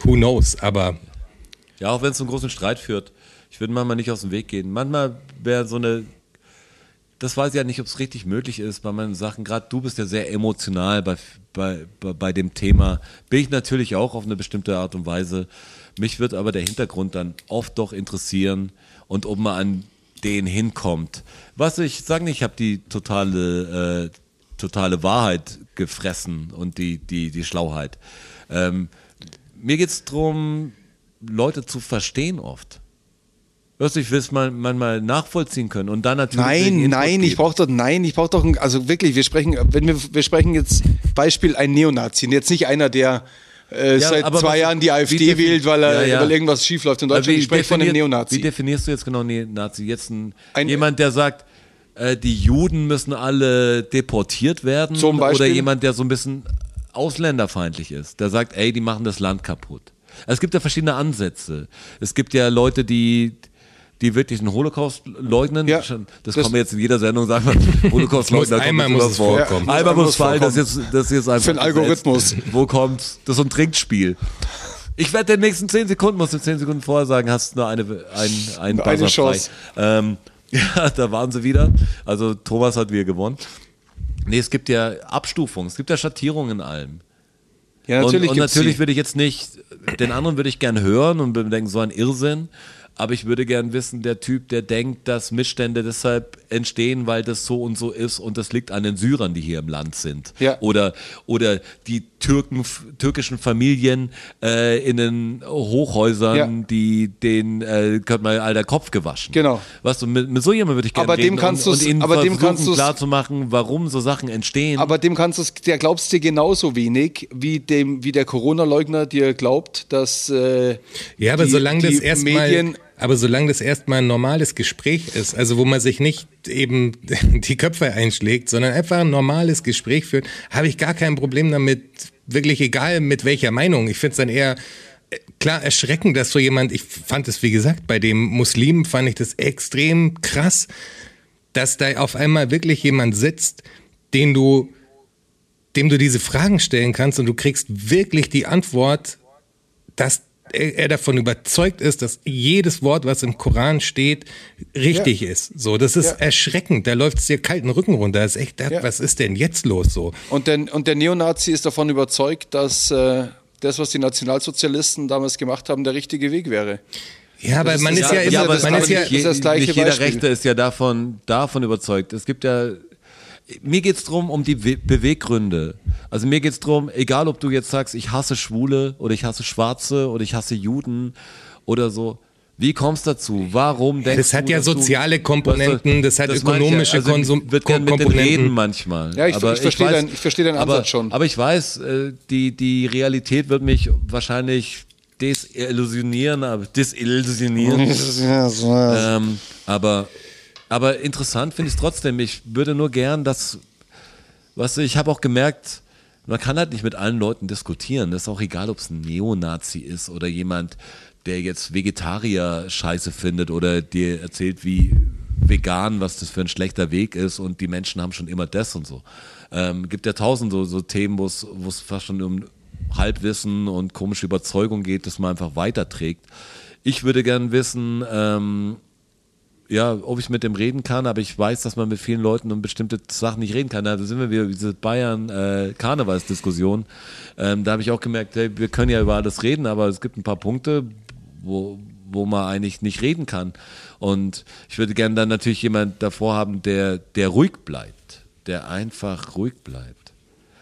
who knows. Aber Ja, auch wenn es einen großen Streit führt. Ich würde manchmal nicht aus dem Weg gehen. Manchmal wäre so eine, das weiß ich ja nicht, ob es richtig möglich ist bei meinen Sachen. Gerade du bist ja sehr emotional bei, bei, bei, bei dem Thema. Bin ich natürlich auch auf eine bestimmte Art und Weise. Mich wird aber der Hintergrund dann oft doch interessieren und ob man an den hinkommt. Was ich sage ich habe die totale, äh, totale Wahrheit gefressen und die, die, die Schlauheit. Ähm, mir geht's drum, Leute zu verstehen oft. Du, ich will es mal, manchmal nachvollziehen können und dann natürlich. Nein, nein, ich brauche doch, nein, ich brauche doch, ein, also wirklich, wir sprechen, wenn wir, wir sprechen jetzt Beispiel ein Neonazi, und jetzt nicht einer, der äh, Ja, seit zwei was- Jahren die AfD wählt, weil, er, Ja, ja. weil irgendwas schief läuft in Deutschland. Ich spreche von einem Neonazi. Wie definierst du jetzt genau Neonazi? Jetzt ein, Ein- jemand, der sagt, äh, die Juden müssen alle deportiert werden? Zum Beispiel? Oder jemand, der so ein bisschen ausländerfeindlich ist, der sagt, ey, die machen das Land kaputt. Also es gibt ja verschiedene Ansätze. Es gibt ja Leute, die die wirklich den Holocaust leugnen. Ja, das, das- kommen wir jetzt in jeder Sendung sagen. wir, <laughs> Holocaust leugnen. einmal muss es vorkommen. Ja, Einmal muss fallen, das ist vorkommen. jetzt, das ist jetzt einfach. Für den Algorithmus. <laughs> gesetzt. Wo kommt's? Das ist so ein Trinkspiel. Ich werde den nächsten 10 Sekunden, musst du 10 Sekunden vorher sagen, hast nur eine, ein, ein Eine Chance. Ähm, <laughs> ja, da waren sie wieder. Also Thomas hat wieder gewonnen. Nee, es gibt ja Abstufungen, es gibt ja Schattierungen in allem. ja, natürlich und, und natürlich würde ich jetzt nicht, den anderen würde ich gern hören und würde denken, so ein Irrsinn. Aber ich würde gern wissen, der Typ, der denkt, dass Missstände deshalb entstehen, weil das so und so ist und das liegt an den Syrern, die hier im Land sind. Ja. Oder, oder die Türken, türkischen Familien äh, in den Hochhäusern, Ja. die den äh, könnte mal all der Kopf gewaschen. Genau. Weißt du, mit, mit so jemandem würde ich gerne Aber dem reden kannst und, und ihnen aber dem versuchen kannst du's- klar zu machen, warum so Sachen entstehen. Aber dem kannst du, der glaubst dir genauso wenig, wie dem, wie der Corona-Leugner dir glaubt, dass äh, Ja, aber die, solange das erstmal, Medien aber solange das erstmal ein normales Gespräch ist, also wo man sich nicht eben <laughs> die Köpfe einschlägt, sondern einfach ein normales Gespräch führt, habe ich gar kein Problem damit, wirklich egal mit welcher Meinung. Ich finde es dann eher äh, klar erschreckend, dass so jemand, ich fand es wie gesagt, bei dem Muslim fand ich das extrem krass, dass da auf einmal wirklich jemand sitzt, den du dem du diese Fragen stellen kannst und du kriegst wirklich die Antwort, dass er, davon überzeugt ist, dass jedes Wort, was im Koran steht, richtig ist. So, das ist Ja. erschreckend. Da läuft es dir kalten Rücken runter. Das ist echt, Ja. was ist denn jetzt los so? Und der, und der Neonazi ist davon überzeugt, dass äh, das, was die Nationalsozialisten damals gemacht haben, der richtige Weg wäre. Ja, aber Das man ist- ja, ja, immer, ja das- man aber ist ja, nicht- ist das gleiche nicht jeder Beispiel. Rechte ist ja davon, davon überzeugt. Es gibt ja, mir geht's drum um die We Beweggründe. Also mir geht's drum, egal ob du jetzt sagst, ich hasse Schwule oder ich hasse Schwarze oder ich hasse Juden oder so, Wie kommst du dazu? Warum denkst Das du, hat ja soziale Komponenten, das hat meine ich ja. ökonomische also, Konsum wird gern mit den Komponenten. Reden manchmal. Ja, ich- aber ich verstehe deinen- verstehe deinen aber, Ansatz schon. Aber ich weiß, äh, die, die Realität wird mich wahrscheinlich desillusionieren, aber desillusionieren. <laughs> ähm, aber, aber interessant finde ich es trotzdem. Ich würde nur gern, dass, weißt du, ich habe auch gemerkt, man kann halt nicht mit allen Leuten diskutieren. Das ist auch egal, ob es ein Neonazi ist oder jemand, der jetzt Vegetarier scheiße findet oder dir erzählt, wie vegan, was das für ein schlechter Weg ist und die Menschen haben schon immer das und so. Ähm, gibt ja tausend so, so Themen, wo es fast schon um Halbwissen und komische Überzeugung geht, dass man einfach weiterträgt. Ich würde gern wissen, ähm, ja, ob ich mit dem reden kann, aber ich weiß, dass man mit vielen Leuten um bestimmte Sachen nicht reden kann. Da sind wir wieder diese Bayern-Karnevalsdiskussion. ähm, da habe ich auch gemerkt, hey, wir können ja über alles reden, aber es gibt ein paar Punkte, wo, wo man eigentlich nicht reden kann. Und ich würde gerne dann natürlich jemand davor haben, der, der ruhig bleibt, der einfach ruhig bleibt.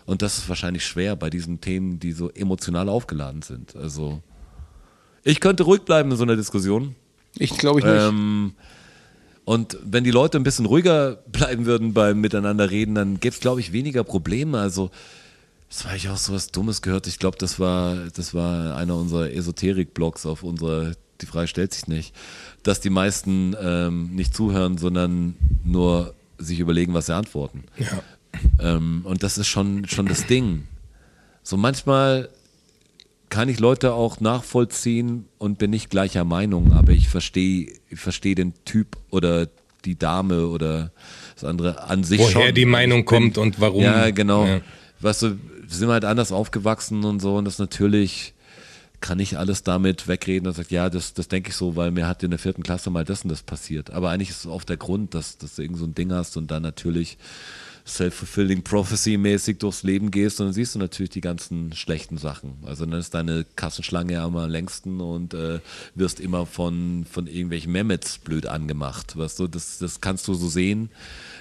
Und das ist wahrscheinlich schwer bei diesen Themen, die so emotional aufgeladen sind. Also ich könnte ruhig bleiben in so einer Diskussion. Ich glaube ich nicht. Ähm, und wenn die Leute ein bisschen ruhiger <laughs> bleiben würden beim Miteinander reden, dann gäbe es, glaube ich, weniger Probleme. Also, das war ich auch so was Dummes gehört. Ich glaube, das war, das war einer unserer Esoterik-Blogs auf unserer, die Frage stellt sich nicht, dass die meisten ähm, nicht zuhören, sondern nur sich überlegen, was sie antworten. Ja. Ähm, und das ist schon, schon das Ding. So manchmal kann ich Leute auch nachvollziehen und bin nicht gleicher Meinung, aber ich verstehe ich verstehe den Typ oder die Dame oder das andere an sich Woher schon. die Ich Meinung bin- kommt und warum. Ja, genau. Ja. Weißt du, wir sind halt anders aufgewachsen und so und das natürlich kann ich alles damit wegreden und sagt, ja, das, das denke ich so, weil mir hat in der vierten Klasse mal das und das passiert. Aber eigentlich ist es oft der Grund, dass, dass du irgend so ein Ding hast und dann natürlich self-fulfilling prophecy-mäßig durchs Leben gehst dann siehst du natürlich die ganzen schlechten Sachen. Also dann ist deine Kassenschlange ja am längsten und äh, wirst immer von, von irgendwelchen Mehmets blöd angemacht. Weißt du, das, das kannst du so sehen,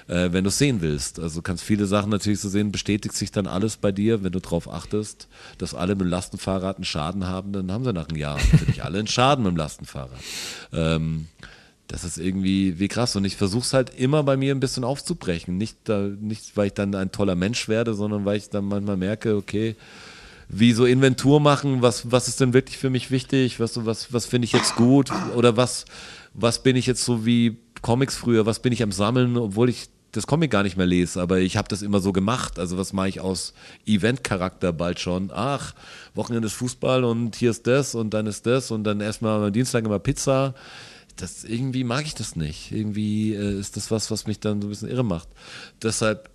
äh, wenn du es sehen willst. Also kannst viele Sachen natürlich so sehen, bestätigt sich dann alles bei dir, wenn du darauf achtest, dass alle mit dem Lastenfahrrad einen Schaden haben, dann haben sie nach einem Jahr natürlich alle einen Schaden mit dem Lastenfahrrad. Ähm, das ist irgendwie wie krass. Und ich versuche es halt immer bei mir ein bisschen aufzubrechen. Nicht, da, nicht, weil ich dann ein toller Mensch werde, sondern weil ich dann manchmal merke, okay, wie so Inventur machen, was, was ist denn wirklich für mich wichtig, was, was, was finde ich jetzt gut oder was, was bin ich jetzt so wie Comics früher, was bin ich am Sammeln, obwohl ich das Comic gar nicht mehr lese, aber ich habe das immer so gemacht. Also was mache ich aus Event-Charakter bald schon? Ach, Wochenende ist Fußball und hier ist das und dann ist das und dann erstmal am Dienstag immer Pizza. Das irgendwie mag ich das nicht. Irgendwie äh, ist das was, was mich dann so ein bisschen irre macht. Deshalb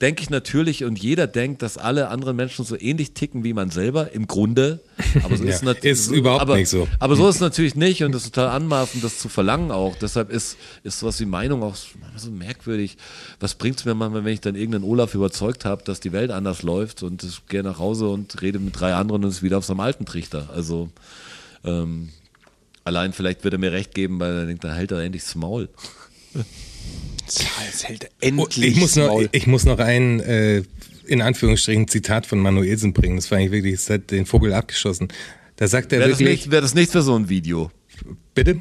denke ich natürlich und jeder denkt, dass alle anderen Menschen so ähnlich ticken wie man selber im Grunde. Aber so <laughs> Ja, ist natürlich ist überhaupt aber, nicht so. Aber so ist es natürlich nicht und das ist total anmaßend, das zu verlangen auch. Deshalb ist, ist sowas wie Meinung auch so merkwürdig. Was bringt es mir manchmal, wenn ich dann irgendeinen Olaf überzeugt habe, dass die Welt anders läuft und ich gehe nach Hause und rede mit drei anderen und ist wieder auf seinem alten Trichter. Also ähm, allein vielleicht wird er mir recht geben, weil er denkt, dann hält er endlich das Maul. Jetzt hält er Oh, endlich ich, muss noch, Maul. ich muss noch ein, äh, in Anführungsstrichen, Zitat von Manuelsen bringen. Das war eigentlich wirklich, das hat den Vogel abgeschossen. Da sagt er Wäre das, wirklich, nicht, wär das nicht für so ein Video? bitte?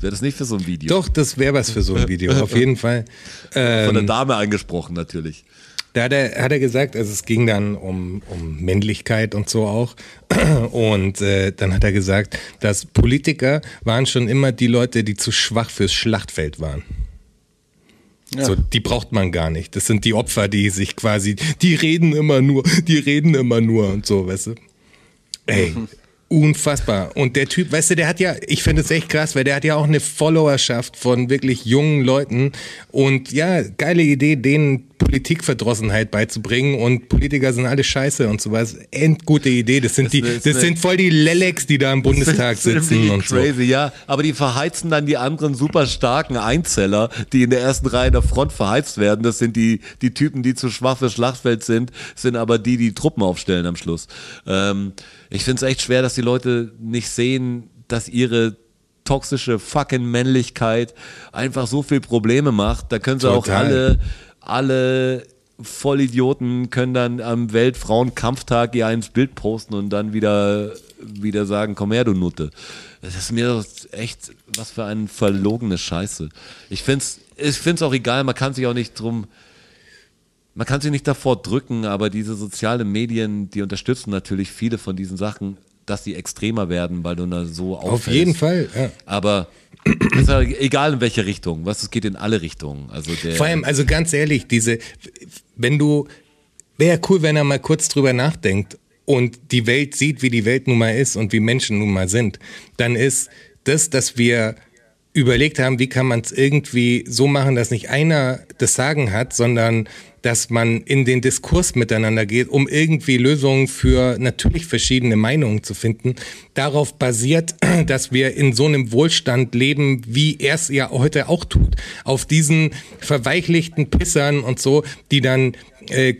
Wäre das nicht für so ein Video? Doch, das wäre was für so ein Video, auf jeden Fall. Von der Ähm, Dame angesprochen natürlich. Da hat er, hat er gesagt, also es ging dann um, um Männlichkeit und so auch. <clears throat> Und äh, dann hat er gesagt, dass Politiker waren schon immer die Leute, die zu schwach fürs Schlachtfeld waren. So, die braucht man gar nicht. Das sind die Opfer, die sich quasi, die reden immer nur, die reden immer nur und so, weißt du. Ey, <laughs> unfassbar. Und der Typ, weißt du, der hat ja, ich finde es echt krass, weil der hat ja auch eine Followerschaft von wirklich jungen Leuten. Und ja, geile Idee, denen Politikverdrossenheit beizubringen und Politiker sind alle scheiße und sowas. Endgute Idee. Das sind Das die, das sind voll die Leleks, die da im Bundestag sitzen und so. crazy, ja. Aber die verheizen dann die anderen super starken Einzeller, die in der ersten Reihe der Front verheizt werden. Das sind die, die Typen, die zu schwach fürs Schlachtfeld sind, sind aber die, die Truppen aufstellen am Schluss. Ähm, ich finde es echt schwer, dass die Leute nicht sehen, dass ihre toxische fucking Männlichkeit einfach so viel Probleme macht. Da können sie auch Total. alle, alle Vollidioten können dann am Weltfrauenkampftag ihr eins Bild posten und dann wieder, wieder sagen, komm her, du Nutte. Das ist mir echt, was für eine verlogene Scheiße. Ich find's, ich find's auch egal, man kann sich auch nicht drum, man kann sich nicht davor drücken, aber diese sozialen Medien, die unterstützen natürlich viele von diesen Sachen, dass sie extremer werden, weil du da so auffällst. Auf jeden Fall, ja. Aber ist ja egal in welche Richtung, was es geht in alle Richtungen. Also der, Vor allem, also ganz ehrlich, diese, wenn du, wäre cool, wenn er mal kurz drüber nachdenkt und die Welt sieht, wie die Welt nun mal ist und wie Menschen nun mal sind, dann ist das, dass wir überlegt haben, wie kann man es irgendwie so machen, dass nicht einer das Sagen hat, sondern dass man in den Diskurs miteinander geht, um irgendwie Lösungen für natürlich verschiedene Meinungen zu finden. Darauf basiert, <clears throat> dass wir in so einem Wohlstand leben, wie er es ja heute auch tut. Auf diesen verweichlichten Pissern und so, die dann äh,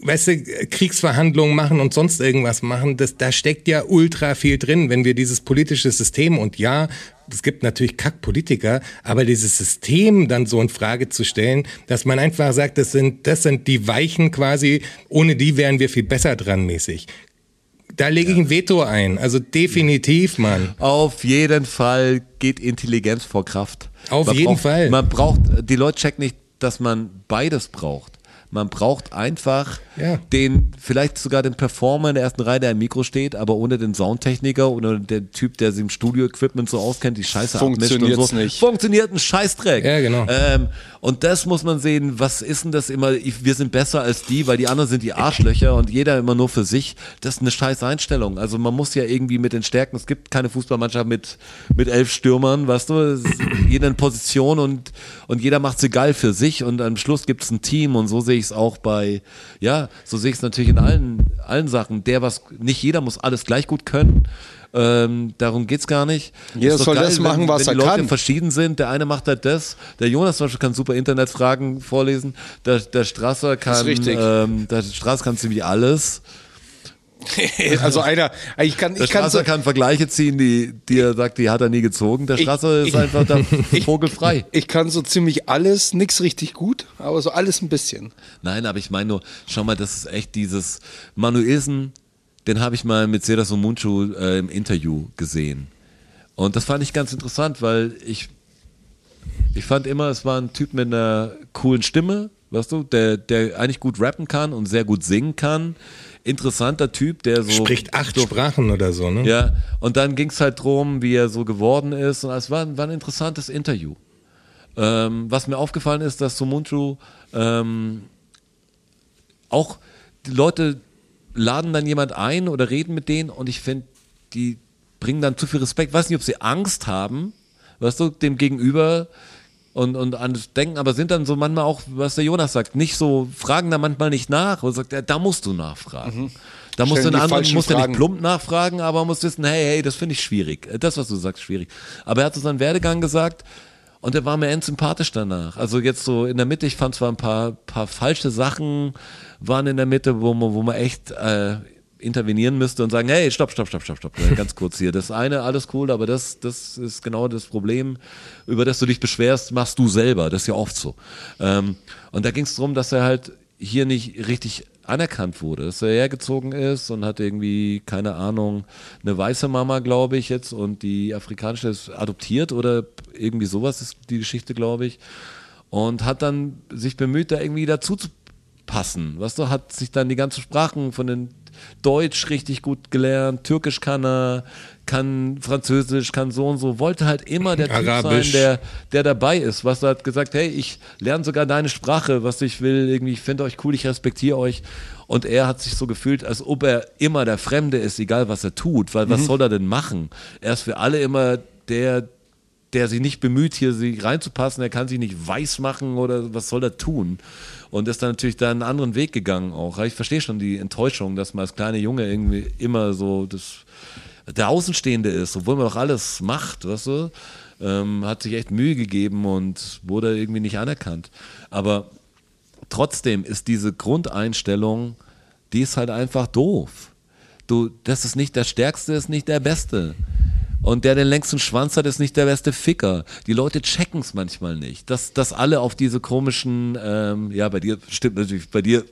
weißt du, Kriegsverhandlungen machen und sonst irgendwas machen, das, da steckt ja ultra viel drin, wenn wir dieses politische System und ja, es gibt natürlich Kackpolitiker, aber dieses System dann so in Frage zu stellen, dass man einfach sagt, das sind, das sind die Weichen quasi, ohne die wären wir viel besser dran mäßig. Da lege ich ein Veto ein. Also definitiv, Mann. Auf jeden Fall geht Intelligenz vor Kraft. Auf man jeden braucht, Fall. Man braucht, die Leute checken nicht, dass man beides braucht. Man braucht einfach Ja. den, vielleicht sogar den Performer in der ersten Reihe, der im Mikro steht, aber ohne den Soundtechniker oder den Typ, der sich im Studio-Equipment so auskennt, die Scheiße abmischt und Funktioniert's so. nicht. Funktioniert ein Scheißdreck. Ja, genau. Ähm, und das muss man sehen, was ist denn das immer, wir sind besser als die, weil die anderen sind die Arschlöcher und jeder immer nur für sich. Das ist eine scheiß Einstellung. Also man muss ja irgendwie mit den Stärken, es gibt keine Fußballmannschaft mit, mit elf Stürmern, weißt du, jeder in Position und, und jeder macht sie geil für sich und am Schluss gibt es ein Team und so sehe ich es auch bei, ja, so sehe ich es natürlich in allen, allen Sachen. Der was, nicht jeder muss alles gleich gut können. Ähm, darum geht's gar nicht. Jeder soll das machen, wenn, was wenn die er Leute kann. verschieden sind. Der eine macht halt das. Der Jonas zum Beispiel kann super Internetfragen vorlesen. Der, der Strasser kann, ähm, der Strasser kann ziemlich alles. <laughs> Also einer, ich kann, Der ich kann, so, kann Vergleiche ziehen, die, die er sagt, die hat er nie gezogen. Der Strasser ist ich- einfach da <laughs> vogelfrei. ich kann so ziemlich alles, nix richtig gut, aber so alles ein bisschen. Nein, aber ich meine nur, schau mal, das ist echt dieses Manuelsen, den habe ich mal mit Sedas und Munchu äh, im Interview gesehen. Und das fand ich ganz interessant, weil ich, ich fand immer, es war ein Typ mit einer coolen Stimme, weißt du, der, der eigentlich gut rappen kann und sehr gut singen kann. Interessanter Typ, der so. Spricht acht so, Sprachen oder so, ne? Ja, und dann ging es halt drum, wie er so geworden ist. Und es war, war ein interessantes Interview. Ähm, was mir aufgefallen ist, dass Sumunchu ähm, auch die Leute laden dann jemand ein oder reden mit denen und ich finde, die bringen dann zu viel Respekt. Weiß nicht, ob sie Angst haben, weißt du, dem Gegenüber und, und an das Denken, aber sind dann so manchmal auch, was der Jonas sagt, nicht so, fragen da manchmal nicht nach und sagt, ja, da musst du nachfragen. Da musst du Mhm. Einen anderen, musst du nicht plump nachfragen, aber musst wissen, hey, hey, das finde ich schwierig. Das, was du sagst, schwierig. Aber er hat so seinen Werdegang gesagt und er war mir endsympathisch danach. Also jetzt so in der Mitte, ich fand zwar ein paar, paar falsche Sachen waren in der Mitte, wo man, wo man echt äh, intervenieren müsste und sagen, hey, stopp, stopp, stopp, stopp, stopp, Äh, ganz kurz hier. Das eine, alles cool, aber das, das ist genau das Problem, über das du dich beschwerst, machst du selber. Das ist ja oft so. Ähm, und da ging es darum, dass er halt hier nicht richtig anerkannt wurde, dass er hergezogen ist und hat irgendwie, keine Ahnung, eine weiße Mama, glaube ich jetzt, und die afrikanische ist adoptiert oder irgendwie sowas ist die Geschichte, glaube ich. Und hat dann sich bemüht, da irgendwie dazu zu passen. Weißt du, hat sich dann die ganzen Sprachen von den Deutsch richtig gut gelernt, Türkisch kann er, kann Französisch, kann so und so, wollte halt immer der Typ Arabisch. sein, der, der dabei ist. Was er hat gesagt, hey, ich lerne sogar deine Sprache, was ich will, irgendwie, ich finde euch cool, ich respektiere euch. Und er hat sich so gefühlt, als ob er immer der Fremde ist, egal was er tut, weil was soll er denn machen? Er ist für alle immer der, der sich nicht bemüht, hier sich reinzupassen, er kann sich nicht weiß machen oder was soll er tun? Und ist dann natürlich da einen anderen Weg gegangen auch. Ich verstehe schon die Enttäuschung, dass man als kleiner Junge irgendwie immer so das, der Außenstehende ist, obwohl man doch alles macht, weißt du? Ähm, hat sich echt Mühe gegeben und wurde irgendwie nicht anerkannt. Aber trotzdem ist diese Grundeinstellung, die ist halt einfach doof. Du, das ist nicht der Stärkste, ist nicht der Beste. Und der den längsten Schwanz hat, ist nicht der beste Ficker. Die Leute checken es manchmal nicht. Dass, dass alle auf diese komischen, ähm, ja, bei dir stimmt natürlich, bei dir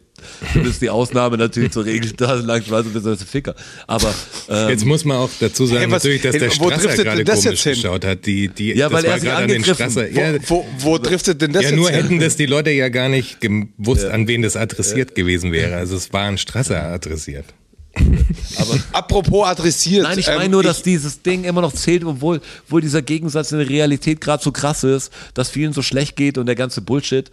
du bist die Ausnahme natürlich zur Regel, da lang Schwanz und bist du Ficker. Aber ähm, Jetzt muss man auch dazu sagen, Hey, was- natürlich, dass der Strasser gerade denn das komisch geschaut hat. Die, die, Ja, weil das er war sich gerade an den angegriffen. Strasser. Wo, Ja, wo, wo driftet denn das ja, jetzt nur hin? hätten das die Leute ja gar nicht gewusst, an wen das adressiert gewesen wäre. Also es war an Strasser adressiert. <laughs> Apropos adressiert. Nein, ich ähm, meine nur, dass dieses Ding immer noch zählt, obwohl, obwohl dieser Gegensatz in der Realität gerade so krass ist, dass vielen so schlecht geht und der ganze Bullshit.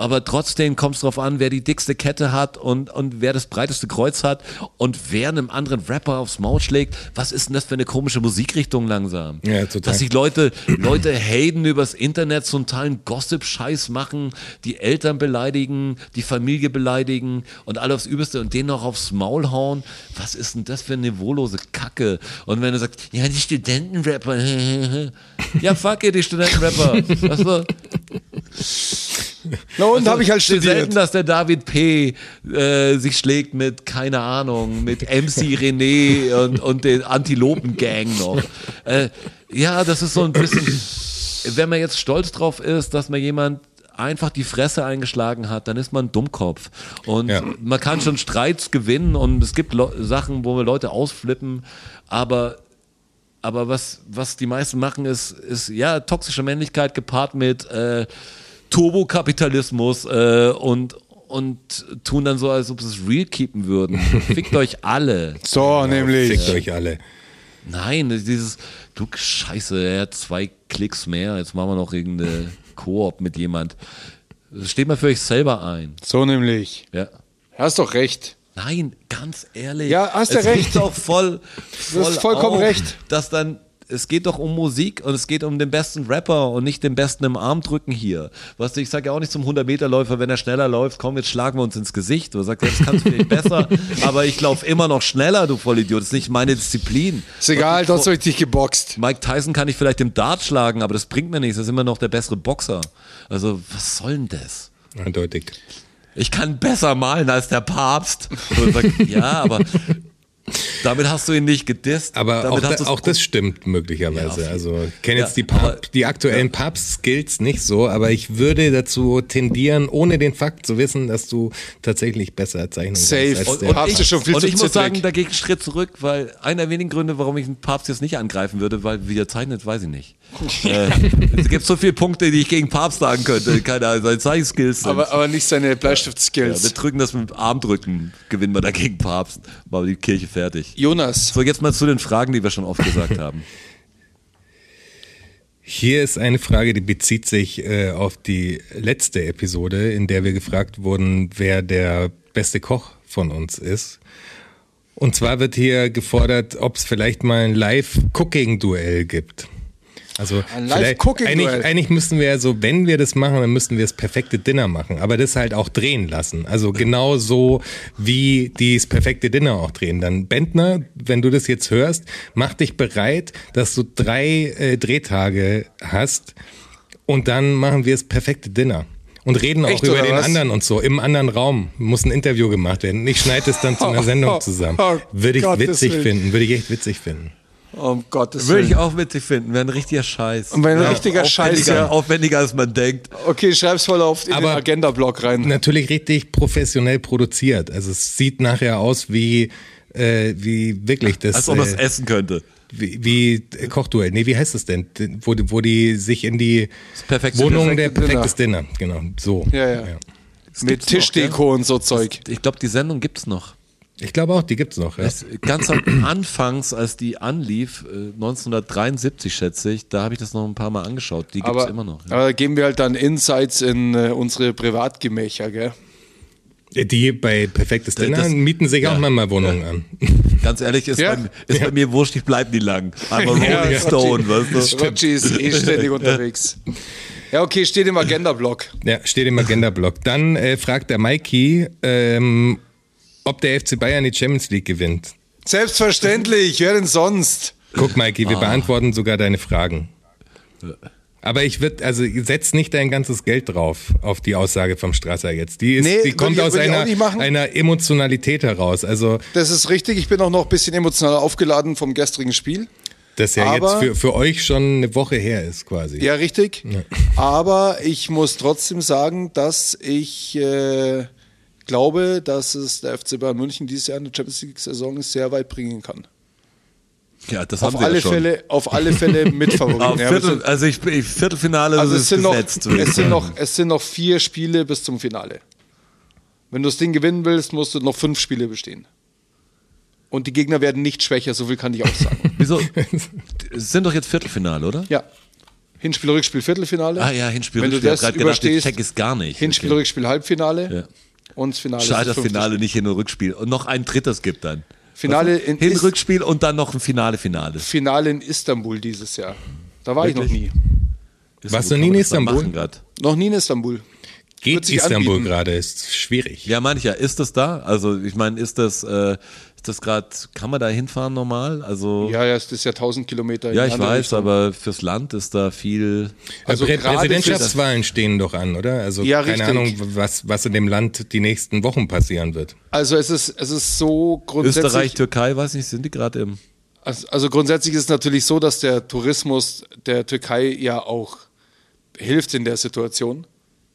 Aber trotzdem kommt es drauf an, wer die dickste Kette hat und, und wer das breiteste Kreuz hat und wer einem anderen Rapper aufs Maul schlägt. Was ist denn das für eine komische Musikrichtung langsam? Ja, total. Dass sich Leute, Leute haten übers Internet, so einen totalen Gossip-Scheiß machen, die Eltern beleidigen, die Familie beleidigen und alle aufs Übelste und denen noch aufs Maul hauen. Was ist denn das für eine niveaulose Kacke? Und wenn du sagst, ja, die Studentenrapper, <laughs> ja, fuck it, die Studentenrapper. <laughs> Weißt du? Na und habe ich halt Selten, studiert. dass der David P. Äh, sich schlägt mit, keine Ahnung, mit MC René und, und den Antilopen-Gang noch. Äh, ja, das ist so ein bisschen, wenn man jetzt stolz drauf ist, dass man jemand einfach die Fresse eingeschlagen hat, dann ist man ein Dummkopf. Und Ja. man kann schon Streits gewinnen und es gibt Lo Sachen, wo wir Leute ausflippen, aber aber was, was die meisten machen, ist, ist ja toxische Männlichkeit gepaart mit äh, Turbokapitalismus äh, und, und tun dann so, als ob sie es real keepen würden. <laughs> Fickt euch alle. So, nämlich. Fickt euch alle. Nein, dieses, du Scheiße, er hat zwei Klicks mehr, jetzt machen wir noch irgendeine Koop mit jemand. Steht mal für euch selber ein. So nämlich. Ja. Hast doch recht. Nein, ganz ehrlich. Ja, hast du es recht. Doch voll, voll hast vollkommen auf, recht. Dass dann, es geht doch um Musik und es geht um den besten Rapper und nicht den besten im Arm drücken hier. Weißt du, ich sage ja auch nicht zum 100-Meter-Läufer, wenn er schneller läuft, komm, jetzt schlagen wir uns ins Gesicht. Du sagst, jetzt kannst du vielleicht besser, <laughs> aber ich laufe immer noch schneller, du Vollidiot. Das ist nicht meine Disziplin. Ist egal, sonst habe ich dich geboxt. Mike Tyson kann ich vielleicht im Dart schlagen, aber das bringt mir nichts. Das ist immer noch der bessere Boxer. Also, was soll denn das? Eindeutig. ich kann besser malen als der Papst. Und sagt, ja, aber damit hast du ihn nicht gedisst. Aber damit auch, hast da, auch das stimmt Ja, möglicherweise. jeden- also ich kenne jetzt Ja, die, aber- Pap die aktuellen Papst-Skills nicht so, aber ich würde dazu tendieren, ohne den Fakt zu wissen, dass du tatsächlich besser zeichnen Safe. kannst. Als Und- der und ist schon viel und zu ich muss sagen, dagegen einen Schritt zurück, weil einer der wenigen Gründe, warum ich einen Papst jetzt nicht angreifen würde, weil wie er zeichnet, weiß ich nicht. <laughs> äh, es gibt so viele Punkte, die ich gegen Papst sagen könnte. Keine Ahnung, seine Zeichenskills. Aber, aber nicht seine ja, Bleistift-Skills. wir drücken das mit dem Armdrücken, gewinnen wir dagegen Papst. War die Kirche fertig. Jonas, So, jetzt mal zu den Fragen, die wir schon oft gesagt <laughs> haben. Hier ist eine Frage, die bezieht sich äh, auf die letzte Episode, in der wir gefragt wurden, wer der beste Koch von uns ist. Und zwar wird hier gefordert, ob es vielleicht mal ein Live-Cooking-Duell gibt. Also vielleicht- eigentlich, eigentlich müssten wir ja so, wenn wir das machen, dann müssten wir das perfekte Dinner machen, aber das halt auch drehen lassen. Also genau so, wie die das perfekte Dinner auch drehen. Dann Bentner, wenn du das jetzt hörst, mach dich bereit, dass du drei äh, Drehtage hast und dann machen wir das perfekte Dinner. Und reden auch Echt, über oder den was? anderen und so. Im anderen Raum muss ein Interview gemacht werden. Ich schneide es dann zu einer <laughs> Sendung zusammen. Oh, Würde ich witzig finden. Würde ich echt witzig finden. Um Gottes Würde ich Willen. auch witzig finden, wäre ein richtiger Scheiß. Und wenn ein richtiger aufwendiger, Scheiß, ja. aufwendiger als man denkt. Okay, schreib's voll auf in Aber- den Agenda-Blog rein. Natürlich richtig professionell produziert. Also es sieht nachher aus wie, äh, wie wirklich das. Als ob man es äh, essen könnte. wie, wie äh, Kochduell. Nee, wie heißt das denn? Wo, die- wo die sich in die Das perfekte Wohnung perfekte der perfektes Dinner. Genau, so. Ja, ja. Mit gibt's noch, Tischdeko und so Zeug. Ich glaube, die Sendung gibt's noch. Ich glaube auch, die gibt's noch. Ja. Es, ganz am <clears throat> Anfangs, als die anlief, äh, 1973 schätze ich, da habe ich das noch ein paar Mal angeschaut. Die gibt's Aber, immer noch. Ja. aber da geben wir halt dann Insights in äh, unsere Privatgemächer, gell? Die bei perfektes Das- Dinner das- mieten sich auch ja, manchmal Wohnungen an. <laughs> Ganz ehrlich, ist, Ja. bei, ist bei mir wurscht, ich bleib nie lang. Einmal Rolling Ja, Stone, weißt du? Roger ist eh ständig <laughs> unterwegs. Ja, okay, steht im Agenda-Blog. Ja, steht im Agenda-Blog. Dann äh, fragt der Mikey, ähm, ob der FC Bayern die Champions League gewinnt. Selbstverständlich, wer denn sonst? Guck, Mikey, Ah. wir beantworten sogar deine Fragen. Aber ich würde, also setz nicht dein ganzes Geld drauf, auf die Aussage vom Strasser jetzt. Die, ist, Nee, die kommt ich- aus einer, einer Emotionalität heraus. Also Das ist richtig, ich bin auch noch ein bisschen emotional aufgeladen vom gestrigen Spiel. Das ja Aber- jetzt für, für euch schon eine Woche her ist quasi. Ja, richtig. Aber ich muss trotzdem sagen, dass ich äh, glaube, dass es der FC Bayern München dieses Jahr in der Champions League-Saison sehr weit bringen kann. Ja, das Auf haben alle ja schon. Fälle, auf alle Fälle Mitfavorit. <laughs> Auf Ja, Viertel, sind- also ich, ich Viertelfinale also ist es sind, noch, gesetzt. ich es, sind noch, es sind noch vier Spiele bis zum Finale. Wenn du das Ding gewinnen willst, musst du noch fünf Spiele bestehen. Und die Gegner werden nicht schwächer, so viel kann ich auch sagen. <laughs> Wieso? Es sind doch jetzt Viertelfinale, oder? ja. Hinspiel, Rückspiel, Viertelfinale. Ah ja, Hinspiel, Wenn du Rückspiel. das Ich hab grad gedacht, ich überstehst, check es gar nicht. Hinspiel, Okay. Rückspiel, Halbfinale. Ja. Und das Finale. ist Schade, das Finale nicht Hin- und Rückspiel. Und noch ein drittes gibt dann. Finale in Hin, Is- Rückspiel und dann noch ein Finale, Finale. Finale in Istanbul dieses Jahr. Da war ich noch Wirklich? nie. Ist Warst du nie in Istanbul? Noch nie in Istanbul. Geht Istanbul anbieten. gerade, ist schwierig. Ja, meine ich ja. Ist das da? Also ich meine, ist das, äh, ist das gerade, kann man da hinfahren normal? Also Ja, ja, es ist ja 1000 Kilometer. Ja, ich weiß, Richtung. aber fürs Land ist da viel. Also Also Präsidentschaftswahlen stehen doch an, oder? Also Ja, keine richtig. Ahnung, was, was in dem Land die nächsten Wochen passieren wird. Also es ist, es ist so grundsätzlich. Österreich, Türkei, weiß nicht, sind die gerade im. Also, also grundsätzlich ist es natürlich so, dass der Tourismus der Türkei ja auch hilft in der Situation.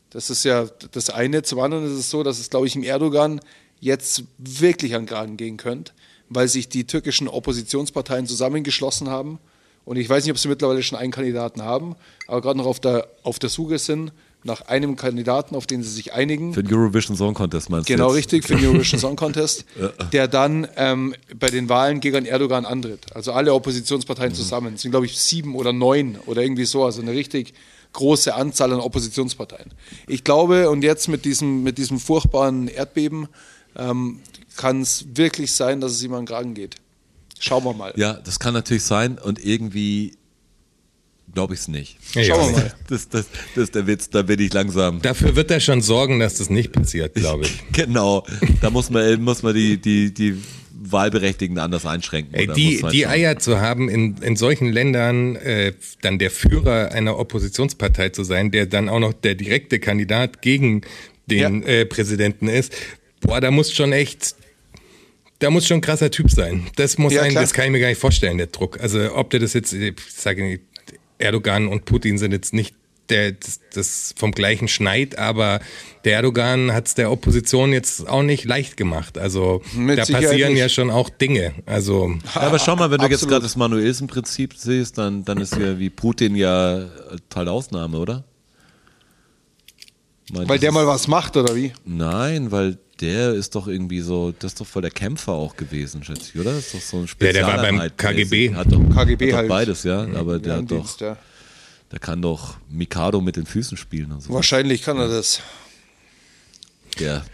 Das ist ja das eine. Zum anderen ist es so, dass es, glaube ich, im Erdogan jetzt wirklich an den Kragen gehen könnte, weil sich die türkischen Oppositionsparteien zusammengeschlossen haben. Und ich weiß nicht, ob sie mittlerweile schon einen Kandidaten haben, aber gerade noch auf der, auf der Suche sind nach einem Kandidaten, auf den sie sich einigen. Für den Eurovision Song Contest meinst Genau du? jetzt? richtig, für den Eurovision Song Contest, <laughs> der dann ähm, bei den Wahlen gegen Erdogan antritt. Also alle Oppositionsparteien Mhm. zusammen. Es sind, glaube ich, sieben oder neun oder irgendwie so. Also eine richtig große Anzahl an Oppositionsparteien. Ich glaube, und jetzt mit diesem, mit diesem furchtbaren Erdbeben ähm, kann es wirklich sein, dass es ihm an den Kragen geht. Schauen wir mal. Ja, das kann natürlich sein und irgendwie glaube ich es nicht. Ja, Schauen wir mal. Das, das, das ist der Witz, da bin ich langsam. Dafür wird er schon sorgen, dass das nicht passiert, glaube ich. <laughs> Genau, da muss man, muss man die, die, die Wahlberechtigten anders einschränken. Ey, die, die schauen. Eier zu haben, in, in solchen Ländern äh, dann der Führer einer Oppositionspartei zu sein, der dann auch noch der direkte Kandidat gegen den Ja. äh, Präsidenten ist, boah, da muss schon echt, da muss schon ein krasser Typ sein. Das muss Ja, ein, klar. das kann ich mir gar nicht vorstellen, der Druck. Also ob der das jetzt, ich sage nicht, Erdogan und Putin sind jetzt nicht der, das, das vom gleichen Schneid, aber der Erdogan hat es der Opposition jetzt auch nicht leicht gemacht. Also Mit da Sicherheit passieren nicht. ja schon auch Dinge. Also Ja, aber schau mal, wenn du jetzt Absolut. gerade das Manuelsen-Prinzip siehst, dann, dann ist ja wie Putin ja äh, Teil Ausnahme, oder? Mein, Weil der mal was macht, oder wie? Nein, weil der ist doch irgendwie so, das ist doch voll der Kämpfer auch gewesen, schätze ich, oder? Das ist doch so ein Ja, der war beim KGB. Hat doch, KGB hat doch halt. beides, ja. Aber der Ja, hat doch, ja. der kann doch Mikado mit den Füßen spielen und so. Wahrscheinlich kann er das. Der,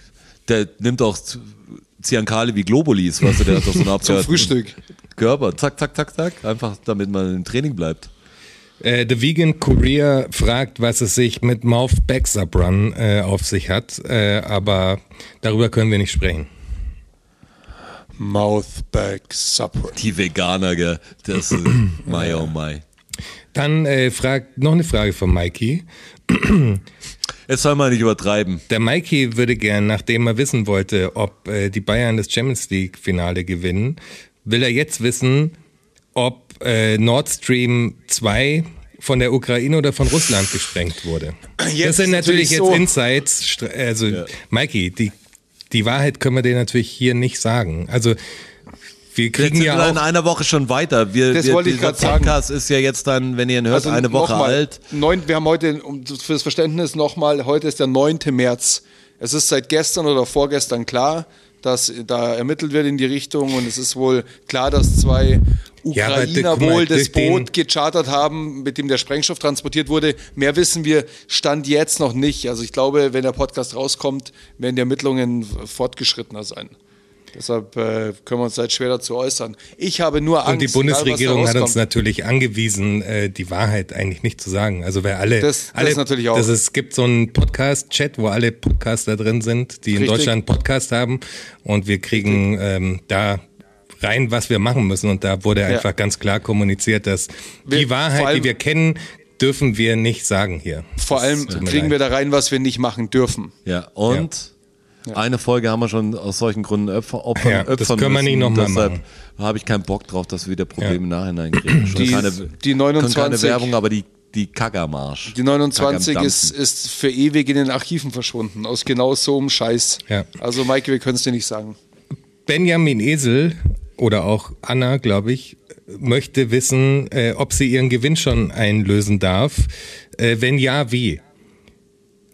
der nimmt auch Ziankale wie Globulis, weißt du, der hat doch so eine <laughs> Zum Abwehr- Frühstück. Körper, zack, zack, zack, zack, einfach damit man im Training bleibt. Äh, The Vegan Courier fragt, was es sich mit Mouth Back Sub Run äh, auf sich hat, äh, aber darüber können wir nicht sprechen. Mouthback Supper. Die Veganer, gell, das ist, <clears throat> my oh my. Dann äh, fragt noch eine Frage von Mikey. <clears throat> Jetzt soll man nicht übertreiben. Der Mikey würde gern, nachdem er wissen wollte, ob äh, die Bayern das Champions League Finale gewinnen, will er jetzt wissen, ob äh, Nord Stream 2 von der Ukraine oder von Russland gesprengt wurde. Jetzt das sind natürlich natürlich jetzt so- Insights. Stra- Also, Mikey, die, die Wahrheit können wir dir natürlich hier nicht sagen. Also, wir Jetzt kriegen sind ja wir in auch. einer Woche schon weiter. Wir, Das wir, wollte ich grad sagen. Podcast ist ja jetzt dann, wenn ihr ihn hört, Also eine Woche nochmal, alt. Neun, wir haben heute, um, für das Verständnis nochmal, heute ist der 9. März. Es ist seit gestern oder vorgestern klar, dass da ermittelt wird in die Richtung und es ist wohl klar, dass zwei Ja, Ukrainer mal, wohl das Boot gechartert haben, mit dem der Sprengstoff transportiert wurde. Mehr wissen wir Stand jetzt noch nicht. Also ich glaube, wenn der Podcast rauskommt, werden die Ermittlungen fortgeschrittener sein. Deshalb äh, können wir uns halt schwer dazu äußern. Ich habe nur Angst. Und die egal, Bundesregierung hat uns natürlich angewiesen, äh, die Wahrheit eigentlich nicht zu sagen. Also wer alle, Das- das alle natürlich auch. Das ist, es gibt so einen Podcast-Chat, wo alle Podcaster drin sind, die in Richtig. Deutschland einen Podcast haben, und wir kriegen ähm, da rein, was wir machen müssen. Und da wurde einfach ganz klar kommuniziert, dass Wir- die Wahrheit, allem- die wir kennen, dürfen wir nicht sagen hier. Vor allem kriegen leid. wir da rein, was wir nicht machen dürfen. Ja, und Eine Folge haben wir schon aus solchen Gründen Opfer, Opfern, Ja, das opfern können wir nicht noch mal Deshalb machen. habe ich keinen Bock drauf, dass wir wieder Probleme im Nachhinein kriegen. <clears throat> Schon Die- keine, die 29 schon keine Werbung, aber die, die Kackermarsch. Die 29 Kack ist, ist für ewig in den Archiven verschwunden, aus genau so einem Scheiß. Ja. Also Maike, wir können es dir nicht sagen. Benjamin Esel oder auch Anna, glaube ich, möchte wissen, äh, ob sie ihren Gewinn schon einlösen darf. Äh, wenn ja, wie?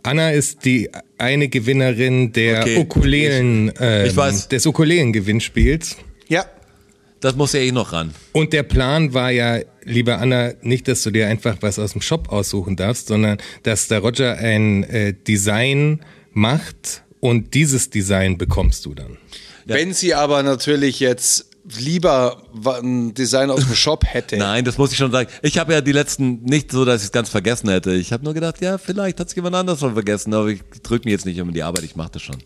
Anna ist die eine Gewinnerin der Okay. Ukulelen, Ich weiß. des Ukulelen-Gewinnspiels. Ja. Das muss ja eh noch ran. Und der Plan war ja, liebe Anna, nicht, dass du dir einfach was aus dem Shop aussuchen darfst, sondern dass der Roger ein äh, Design macht und dieses Design bekommst du dann. Wenn sie aber natürlich jetzt lieber ein Design aus dem <laughs> Shop hätte. Nein, das muss ich schon sagen. Ich habe ja die letzten nicht so, dass ich es ganz vergessen hätte. Ich habe nur gedacht, ja, vielleicht hat es jemand anders schon vergessen, aber ich drücke mir jetzt nicht um die Arbeit, ich mache das schon.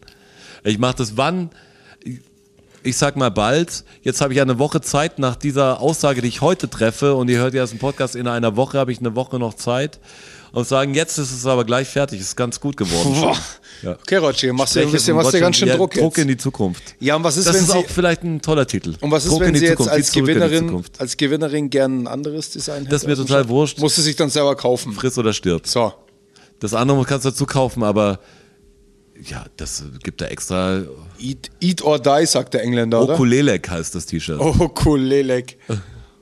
Ich mache das wann? Ich sag mal bald. Jetzt habe ich ja eine Woche Zeit nach dieser Aussage, die ich heute treffe, und ihr hört ja, ist ein Podcast in einer Woche, habe ich eine Woche noch Zeit. Und sagen, jetzt ist es aber gleich fertig, ist ganz gut geworden. Boah. Ja. Okay, Roger, machst du ein bisschen was dir ganz schön ja, Druck Druck jetzt. in die Zukunft. Ja, und was ist, das wenn ist sie auch vielleicht ein toller Titel. und was ist, Druck wenn in die sie jetzt Zukunft, als Gewinnerin als Gewinnerin gern ein anderes Design Das ist mir hätte total wurscht. Musst du sich dann selber kaufen. Friss oder stirb. So. Das andere kannst du dazu kaufen, aber ja, das gibt da extra. Eat, eat or die, sagt der Engländer, oder? Okulelek heißt das T-Shirt. Oh, Kulelek.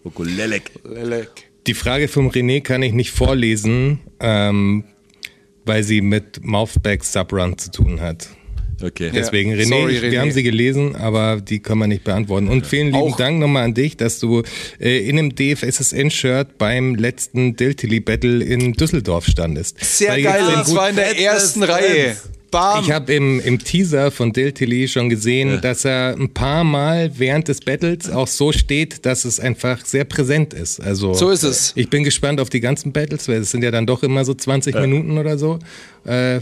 Okulelek. <laughs> Lelek. Die Frage vom René kann ich nicht vorlesen, ähm, weil sie mit Mouthback Subrun zu tun hat. Okay. Deswegen, René, Sorry, René. wir haben sie gelesen, aber die kann man nicht beantworten. Und vielen lieben Auch- Dank nochmal an dich, dass du äh, in einem DFSSN-Shirt beim letzten Diltily Battle in Düsseldorf standest. Sehr Weil geil, und zwar in der ersten Fans. Bam. Ich habe im, im Teaser von Diltily schon gesehen, dass er ein paar Mal während des Battles auch so steht, dass es einfach sehr präsent ist. Also So ist es. Ich bin gespannt auf die ganzen Battles, weil es sind ja dann doch immer so 20 Minuten oder so. Äh,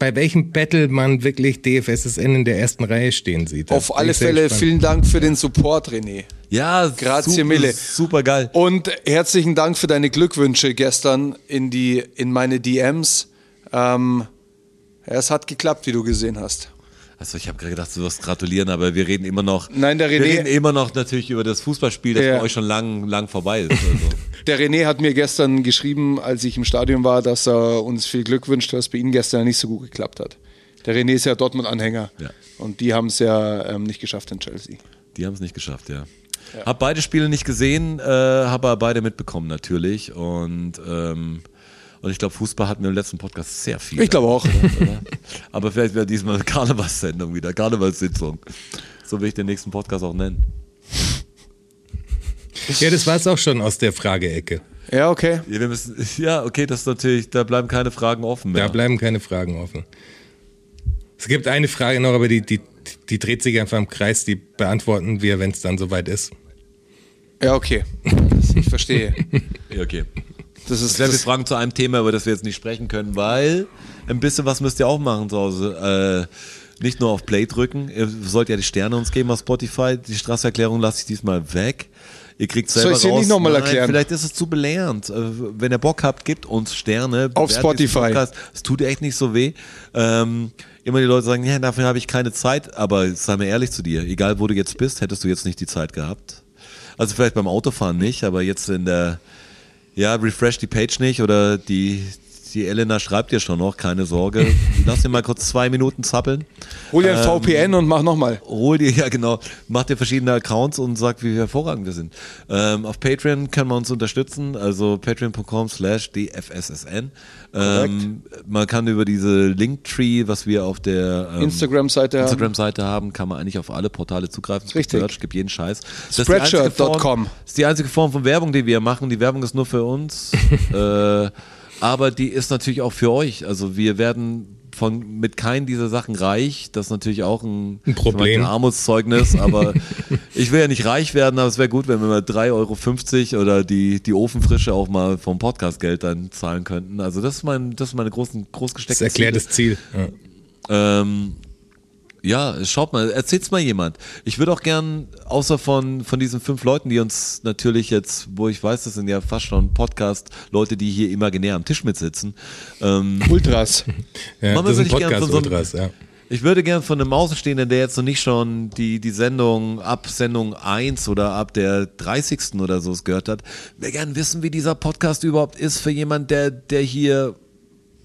bei welchem Battle man wirklich DFSSN in der ersten Reihe stehen sieht. Auf alle Fälle gespannt. vielen Dank für den Support, René. Ja, Grazie super, mille. Super geil. Und herzlichen Dank für deine Glückwünsche gestern in, die, in meine DMs. Ähm, ja, es hat geklappt, wie du gesehen hast. Also ich habe gerade gedacht, du wirst gratulieren, aber wir reden immer noch. Nein, der Wir René- reden immer noch natürlich über das Fußballspiel, das Ja. bei euch schon lang, lang vorbei ist. Also. <laughs> Der René hat mir gestern geschrieben, als ich im Stadion war, dass er uns viel Glück wünscht, dass bei ihm gestern nicht so gut geklappt hat. Der René ist ja Dortmund-Anhänger. Ja. Und die haben es ja ähm, nicht geschafft in Chelsea. Die haben es nicht geschafft, ja. Hab beide Spiele nicht gesehen, äh, habe aber beide mitbekommen natürlich. Und, ähm, und ich glaube, Fußball hatten wir im letzten Podcast sehr viel. Ich glaube auch. Oder? <laughs> Aber vielleicht wäre diesmal eine Karnevalssendung wieder, Karnevalssitzung. So will ich den nächsten Podcast auch nennen. Ja, das war es auch schon aus der Frageecke. Ja, okay. Ja, wir müssen, ja, okay, das ist natürlich, da bleiben keine Fragen offen mehr. Da bleiben keine Fragen offen. Es gibt eine Frage noch, aber die, die, die dreht sich einfach im Kreis, die beantworten wir, wenn es dann soweit ist. Ja, okay. Ich verstehe. <laughs> Ja, okay. Das ist Sehr viele Fragen zu einem Thema, über das wir jetzt nicht sprechen können, weil ein bisschen was müsst ihr auch machen zu Hause. Äh, nicht nur auf Play drücken. Ihr sollt ja die Sterne uns geben auf Spotify. Die Straßenerklärung lasse ich diesmal weg. Ihr kriegt selber Soll ich sie nicht noch mal Nein, erklären? Vielleicht ist es zu belehrend. Äh, Wenn ihr Bock habt, gebt uns Sterne. Auf Spotify. Es tut echt nicht so weh. Ähm, immer die Leute sagen, ja, dafür habe ich keine Zeit. Aber sei mir ehrlich zu dir, egal wo du jetzt bist, hättest du jetzt nicht die Zeit gehabt. Also vielleicht beim Autofahren nicht, aber jetzt in der ja, refresh die Page nicht oder die, die Elena schreibt dir schon noch, keine Sorge. <laughs> Lass dir mal kurz zwei Minuten zappeln. hol dir ein Ähm, VPN und mach nochmal. Hol dir, <laughs> ja genau, mach dir verschiedene Accounts und sag, wie hervorragend wir sind. Ähm, auf Patreon können wir uns unterstützen, also patreon.com slash dfssn. Ähm, man kann über diese Linktree, was wir auf der ähm, Instagram-Seite haben. Instagram-Seite haben, kann man eigentlich auf alle Portale zugreifen. Es Richtig. Merch, gibt jeden Scheiß. Spreadshirt.com. Das ist die einzige Form von Werbung, die wir machen. Die Werbung ist nur für uns. <laughs> äh, aber die ist natürlich auch für euch. Also wir werden von mit keinen dieser Sachen reich. Das ist natürlich auch ein, Ein Problem. ein Armutszeugnis. Aber <laughs> ich will ja nicht reich werden, aber es wäre gut, wenn wir mal 3,50 Euro oder die, die Ofenfrische auch mal vom Podcastgeld dann zahlen könnten. Also das ist mein, das ist meine großen, groß Das gesteckte erklärt Ziele. das Ziel. Ja. Ähm, ja, schaut mal, erzählt's mal jemand. Ich würde auch gern, außer von, von diesen fünf Leuten, die uns natürlich jetzt, wo ich weiß, das sind ja fast schon Podcast-Leute, die hier imaginär am Tisch mitsitzen, ähm, Ultras. <laughs> Ja, Mama das sind von so Podcast-Ultras, ja. Ich würde gern von einem Außenstehenden, der jetzt noch nicht schon die, die Sendung ab Sendung 1 oder ab der 30. oder so gehört hat, wir gern wissen, wie dieser Podcast überhaupt ist für jemand, der, der hier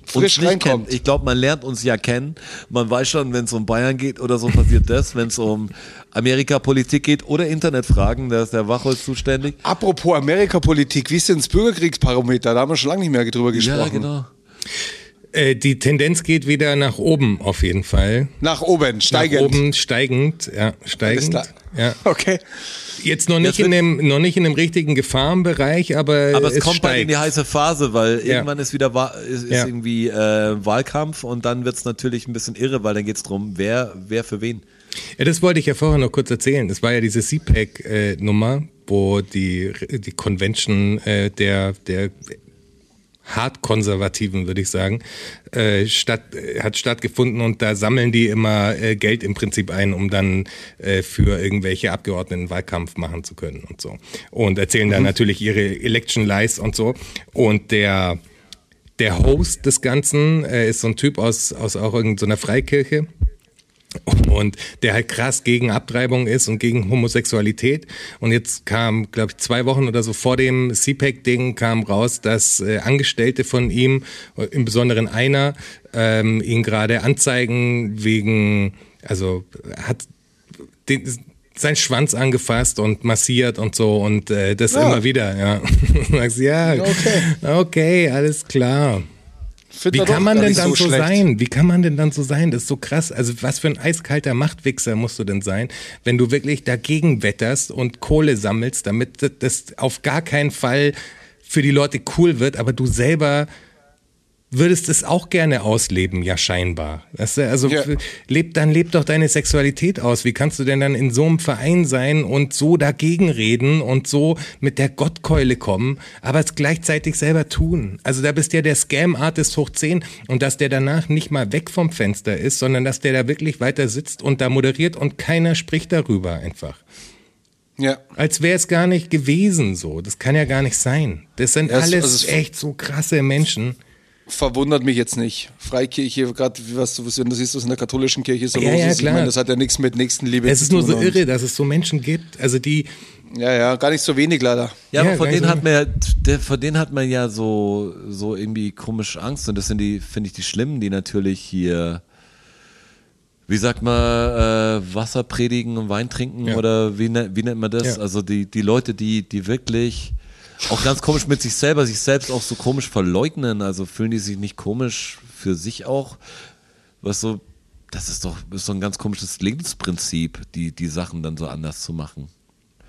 Frisch uns reinkommt. kennt. Ich glaube, man lernt uns ja kennen. Man weiß schon, wenn es um Bayern geht oder so passiert das. Wenn es um Amerika-Politik geht oder Internetfragen, da ist der Wachholz zuständig. Apropos Amerikapolitik, wie ist denn das Bürgerkriegsbarometer? Da haben wir schon lange nicht mehr drüber gesprochen. Ja, genau. Äh, die Tendenz geht wieder nach oben auf jeden Fall. Nach oben, steigend. Nach oben steigend, ja, Alles steigend. klar. Ja. Okay. Jetzt noch nicht Jetzt in dem, noch nicht in dem richtigen Gefahrenbereich, aber, Aber es, kommt bald steigt. in die heiße Phase, weil Ja. irgendwann ist wieder ist, ist Ja. irgendwie äh, Wahlkampf und dann wird's natürlich ein bisschen irre, weil dann geht's drum, wer, wer für wen. Ja, das wollte ich ja vorher noch kurz erzählen. Das war ja diese CPAC-Nummer, wo die, die Convention äh, der, der Hardkonservativen, würde ich sagen, äh, statt, äh, hat stattgefunden und da sammeln die immer äh, Geld im Prinzip ein, um dann äh, für irgendwelche Abgeordneten Wahlkampf machen zu können und so. Und erzählen dann natürlich ihre Election Lies und so. Und der, der Host des Ganzen äh, ist so ein Typ aus, aus auch irgendeiner Freikirche und der halt krass gegen Abtreibung ist und gegen Homosexualität. Und jetzt kam, glaube ich, zwei Wochen oder so vor dem CPAC-Ding kam raus, dass äh, Angestellte von ihm, äh, im Besonderen einer, ähm, ihn gerade anzeigen wegen, also hat den, sein Schwanz angefasst und massiert und so und äh, das Ja. immer wieder, ja. <laughs> Ja, Okay. okay, alles klar. Find Wie kann man denn dann so, schlecht. sein? Wie kann man denn dann so sein? Das ist so krass. Also was für ein eiskalter Machtwichser musst du denn sein, wenn du wirklich dagegen wetterst und Kohle sammelst, damit das auf gar keinen Fall für die Leute cool wird, aber du selber würdest es auch gerne ausleben, ja scheinbar. Du, also Ja. leb, dann leb doch deine Sexualität aus. Wie kannst du denn dann in so einem Verein sein und so dagegen reden und so mit der Gottkeule kommen, aber es gleichzeitig selber tun? Also da bist ja der Scam-Artist hoch 10 und dass der danach nicht mal weg vom Fenster ist, sondern dass der da wirklich weiter sitzt und da moderiert und keiner spricht darüber einfach. Ja. Als wäre es gar nicht gewesen so. Das kann ja gar nicht sein. Das sind Ja, es- alles also echt so krasse Menschen. Verwundert mich jetzt nicht. Freikirche, gerade was du, wenn du siehst, was in der katholischen Kirche so Ja, los ja, ist, ich klar. meine, das hat ja nichts mit Nächstenliebe Es zu ist nur tun. so irre, dass es so Menschen gibt, also die, Ja, ja, gar nicht so wenig leider. Ja, Ja, aber nicht denen so. hat man ja, der, vor denen hat man ja so, so irgendwie komisch Angst und das sind die, finde ich, die Schlimmen, die natürlich hier, wie sagt man, äh, Wasser predigen und Wein trinken Ja. oder wie, ne, wie nennt man das? Ja. Also die, die Leute, die, die wirklich auch ganz komisch mit sich selber, sich selbst auch so komisch verleugnen, also fühlen die sich nicht komisch für sich auch, was so, das ist doch ist so ein ganz komisches Lebensprinzip, die, die Sachen dann so anders zu machen.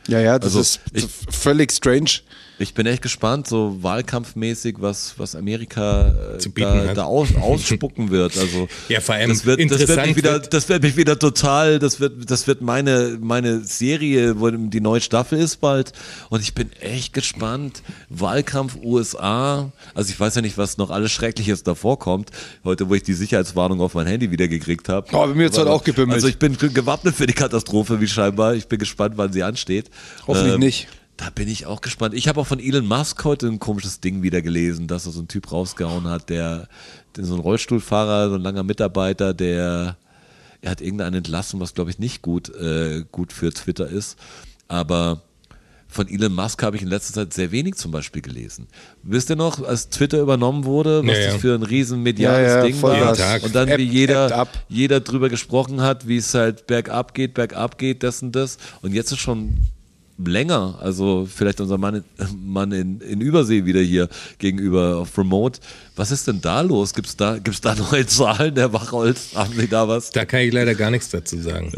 Ja, ja, das Also, ist ich- völlig strange. Ich bin echt gespannt, so wahlkampfmäßig, was, was Amerika äh, da, da aus, ausspucken wird. Also <laughs> Ja, vor allem das wird, das wird mich wieder, wird- das wird mich wieder total, das wird, das wird meine, meine Serie, wo die neue Staffel ist bald. Und ich bin echt gespannt. Wahlkampf USA. Also ich weiß ja nicht, was noch alles Schreckliches davor kommt. Heute, wo ich die Sicherheitswarnung auf mein Handy wieder gekriegt habe. Oh, bei mir hat's heute auch gebimmelt. Also ich bin gewappnet für die Katastrophe, wie scheinbar. Ich bin gespannt, wann sie ansteht. Hoffentlich Ähm, nicht. Da bin ich auch gespannt. Ich habe auch von Elon Musk heute ein komisches Ding wieder gelesen, dass er so ein Typ rausgehauen hat, der, der so ein Rollstuhlfahrer, so ein langer Mitarbeiter, der er hat irgendeine Entlassung, was glaube ich nicht gut äh, gut für Twitter ist, aber von Elon Musk habe ich in letzter Zeit sehr wenig zum Beispiel gelesen. Wisst ihr noch, als Twitter übernommen wurde, was Ja, ja. das für ein riesen mediales Ja, ja, Ding war? Tag. Und dann App- wie jeder, jeder drüber gesprochen hat, wie es halt bergab geht, bergab geht, das und das. Und jetzt ist schon länger, also vielleicht unser Mann, <laughs> Mann in, in Übersee wieder hier gegenüber auf Remote. Was ist denn da los? Gibt's da, gibt's da <laughs> neue Zahlen, der Wachholz? Haben Sie da was? Da kann ich leider gar nichts dazu sagen.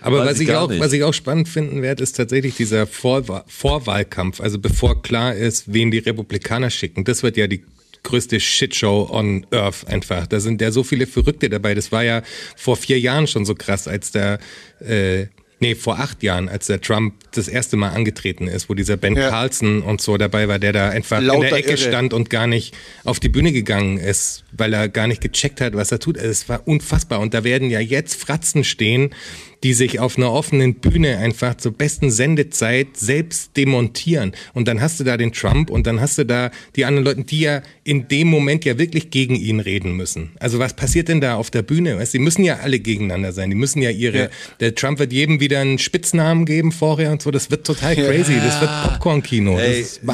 Aber weiß was ich auch, nicht. was ich auch spannend finden werde, ist tatsächlich dieser Vorwa Vorwahlkampf. Also bevor klar ist, wen die Republikaner schicken. Das wird ja die größte Shitshow on Earth einfach. Da sind ja so viele Verrückte dabei. Das war ja vor vier Jahren schon so krass, als der äh, Nee, vor acht Jahren, als der Trump das erste Mal angetreten ist, wo dieser Ben Ja. Carlson und so dabei war, der da einfach in Lauter der Ecke Irre. stand und gar nicht auf die Bühne gegangen ist, weil er gar nicht gecheckt hat, was er tut. Es war unfassbar. Und da werden ja jetzt Fratzen stehen, die sich auf einer offenen Bühne einfach zur besten Sendezeit selbst demontieren. Und dann hast du da den Trump und dann hast du da die anderen Leute, die ja in dem Moment ja wirklich gegen ihn reden müssen. Also was passiert denn da auf der Bühne? Weißt, die müssen ja alle gegeneinander sein. Die müssen ja ihre, Ja. der Trump wird jedem wieder einen Spitznamen geben vorher und so. Das wird total crazy. Das wird Popcorn-Kino.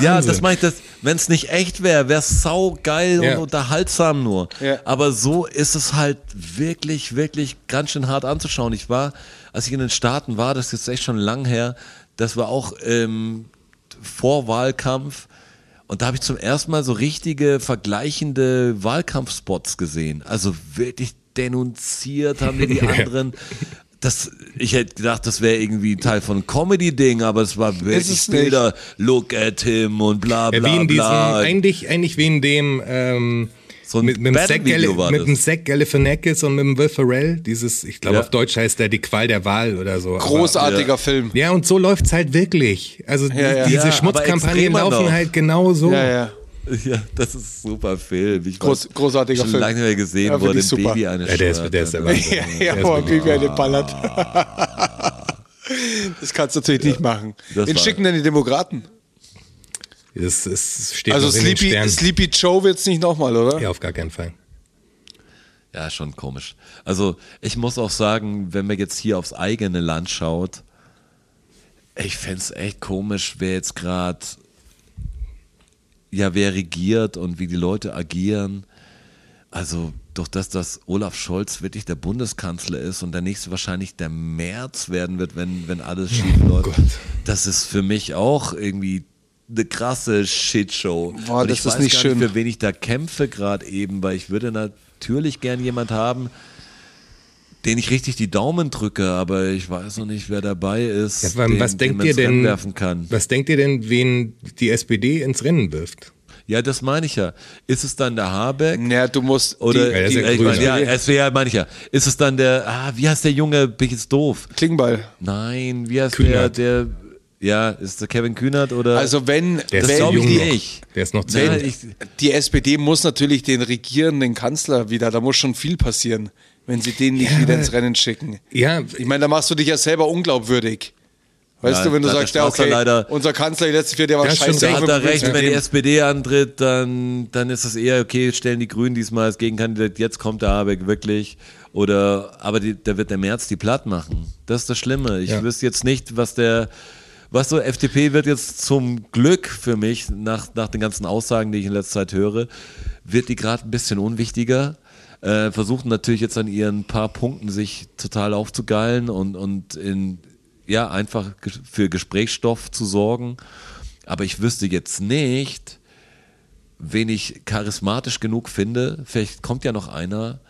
Ja, das meine ich, das, wenn es nicht echt wäre, wäre es saugeil Ja. und unterhaltsam nur. Ja. Aber so ist es halt wirklich, wirklich ganz schön hart anzuschauen. Ich war, als ich in den Staaten war, das ist jetzt echt schon lang her, das war auch ähm, Vorwahlkampf. Und da habe ich zum ersten Mal so richtige vergleichende Wahlkampfspots gesehen. Also wirklich denunziert haben die die <laughs> anderen. Das, ich hätte gedacht, das wäre irgendwie ein Teil von Comedy-Ding, aber es war wirklich. Bilder, look at him und bla Ja, bla wie in diesem, bla. eigentlich, eigentlich wie in dem, ähm, So ein mit, mit, dem Zack mit das. dem Zack Galifianakis und mit dem Will Ferrell, dieses, ich glaube Ja. auf Deutsch heißt der die Qual der Wahl oder so. Großartiger Ja. Film. Aber, ja, und so läuft's halt wirklich. Also die, Ja, ja. diese Ja, aber Schmutzkampagnen laufen noch. halt genau so. Ja, ja. <laughs> Ja, das ist ein super Film. Ich Groß- großartiger schon Film. lange nicht mehr gesehen, Ja, er ich super. Baby eine Ja, der ist, schwört. <laughs> der ist der Wahnsinn. Ja, ja, boah, wie eine ballert. <laughs> Das kannst du natürlich nicht machen. War- schicken denn die Demokraten? Das, das steht Also noch in den Sleepy. Sleepy Joe wird's nicht nochmal, oder? Ja, auf gar keinen Fall. Ja, schon komisch. Also ich muss auch sagen, wenn man jetzt hier aufs eigene Land schaut, ich fände es echt komisch, wer jetzt gerade, ja, wer regiert und wie die Leute agieren. Also durch das, dass Olaf Scholz wirklich der Bundeskanzler ist und der nächste wahrscheinlich der März werden wird, wenn, wenn alles schief läuft. Gott. Das ist für mich auch irgendwie eine krasse Shitshow. Boah, und das ich ist weiß nicht gar schön. nicht, für wen ich da kämpfe gerade eben, weil ich würde natürlich gern jemand haben, den ich richtig die Daumen drücke, aber ich weiß noch nicht, wer dabei ist, Ja, den, was den denkt man ihr ins Rennen denn? werfen kann. Was denkt ihr denn, wen die SPD ins Rennen wirft? Ja, das meine ich ja. Ist es dann der Habeck? Ja, du musst Oder, die, ist ja ich ja, ja. es wäre, meine ich ja. Ist es dann der, ah, wie heißt der Junge, bin ich jetzt doof? Klingbeil. Nein, wie heißt Kühnert. der, der, ja, ist der Kevin Kühnert oder? Also wenn, Der ist das wenn glaube ich ich. Der ist noch zehn. ich, die SPD muss natürlich den regierenden Kanzler wieder, da muss schon viel passieren, wenn sie den nicht Ja, wieder ins Rennen schicken. Ja, Ich meine, da machst du dich ja selber unglaubwürdig. Weißt Ja, du, wenn du da sagst, der ja, okay, leider- unser Kanzler die letzten vier, der war Da scheiße. Da recht. hat er aber recht, wenn die SPD antritt, dann, dann ist es eher, okay, stellen die Grünen diesmal als Gegenkandidat, jetzt kommt der Habeck wirklich. Oder, aber die, da wird der März die platt machen. Das ist das Schlimme. Ich Ja. wüsste jetzt nicht, was der, was so, FDP wird jetzt zum Glück für mich, nach, nach den ganzen Aussagen, die ich in letzter Zeit höre, wird die gerade ein bisschen unwichtiger. Äh, versuchen natürlich jetzt an ihren paar Punkten sich total aufzugeilen und, und in, ja, einfach für Gesprächsstoff zu sorgen. Aber ich wüsste jetzt nicht, wen ich charismatisch genug finde. Vielleicht kommt ja noch einer.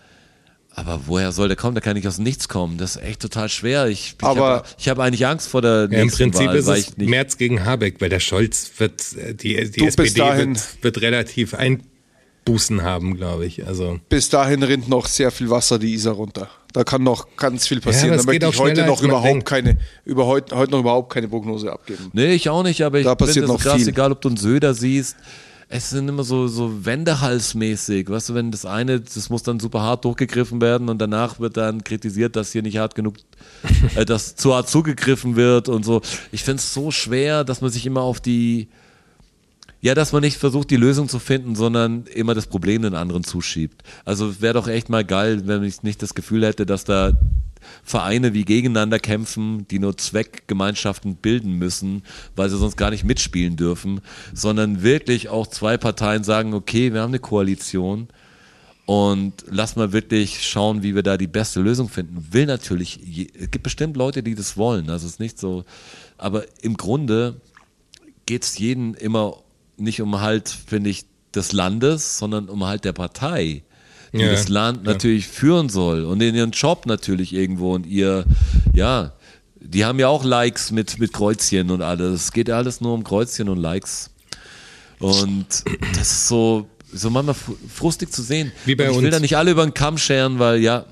Aber woher soll der kommen? Der kann nicht aus Nichts kommen. Das ist echt total schwer. Ich, ich habe hab eigentlich Angst vor der Ja, Im nächsten Prinzip Wahl, ist es. März gegen Habeck, weil der Scholz wird, äh, die, die Du, SPD dahin- wird, wird relativ Einbußen haben, glaube ich. Also Bis dahin rinnt noch sehr viel Wasser die Isar runter. Da kann noch ganz viel passieren. es da möchte ich heute noch überhaupt denkt. keine, über heute, heute noch überhaupt keine Prognose abgeben. Nee, ich auch nicht, aber ich Da finde passiert das noch krass, viel. egal ob du einen Söder siehst. Es sind immer so, so Wendehalsmäßig. Weißt du, wenn das eine, das muss dann super hart durchgegriffen werden und danach wird dann kritisiert, dass hier nicht hart genug, äh, dass zu hart zugegriffen wird und so. Ich finde es so schwer, dass man sich immer auf die, ja, dass man nicht versucht, die Lösung zu finden, sondern immer das Problem den anderen zuschiebt. Also wäre doch echt mal geil, wenn ich nicht das Gefühl hätte, dass da Vereine wie gegeneinander kämpfen, die nur Zweckgemeinschaften bilden müssen, weil sie sonst gar nicht mitspielen dürfen, sondern wirklich auch zwei Parteien sagen, okay, wir haben eine Koalition und lass mal wirklich schauen, wie wir da die beste Lösung finden. Will natürlich, es gibt bestimmt Leute, die das wollen, also es ist nicht so, aber im Grunde geht es jeden immer nicht um halt, finde ich, des Landes, sondern um halt der Partei, die Ja, das Land ja. natürlich führen soll und in ihren Job natürlich irgendwo und ihr, ja, die haben ja auch Likes mit, mit Kreuzchen und alles. Es geht ja alles nur um Kreuzchen und Likes. Und das ist so, so manchmal fr- frustig zu sehen. Wie bei und ich will uns. da nicht alle über den Kamm scheren, weil ja,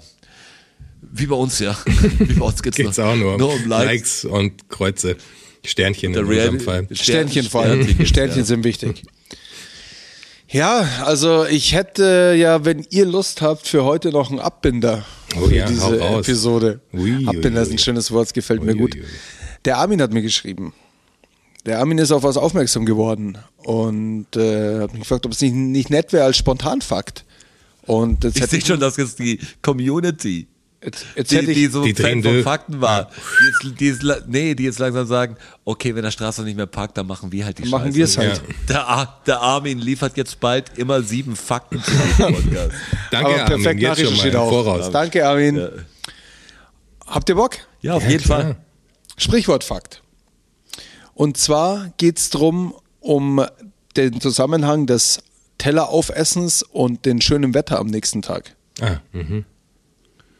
wie bei uns ja. <laughs> Wie bei uns geht's, geht's auch nur, nur um Likes. Likes und Kreuze. Sternchen Der in unserem Fall. Sternchen vor allem. Sternchen, Sternchen sind wichtig. Ja, also ich hätte ja, wenn ihr Lust habt, für heute noch einen Abbinder. Oh für ja, hau diese raus. Episode. Ui, Habt ui, ui. ein schönes Wort, das gefällt mir Ui, gut. ui, ui. Der Armin hat mir geschrieben. Der Armin ist auf was aufmerksam geworden und äh, hat mich gefragt, ob es nicht, nicht nett wäre als Spontanfakt. Und jetzt Ich sehe ich, schon, dass jetzt die Community, jetzt, jetzt die, hätte ich die so die Fan drehen von. Fakten war, die jetzt, die jetzt, nee, die jetzt langsam sagen, okay, wenn der Straße nicht mehr parkt, dann machen wir halt die Machen Scheiße. wir es halt. Der, Ar- der Armin liefert jetzt bald immer sieben Fakten zu diesem <laughs> Podcast. Danke, aber perfekt Armin, jetzt schon mal nachrecherchiert im auch. Voraus. Danke, Armin. Habt ihr Bock? Ja, auf Ja, jeden klar. Fall. Sprichwortfakt. Und zwar geht es darum, um den Zusammenhang des Telleraufessens und den schönen Wetter am nächsten Tag. Ah, mhm.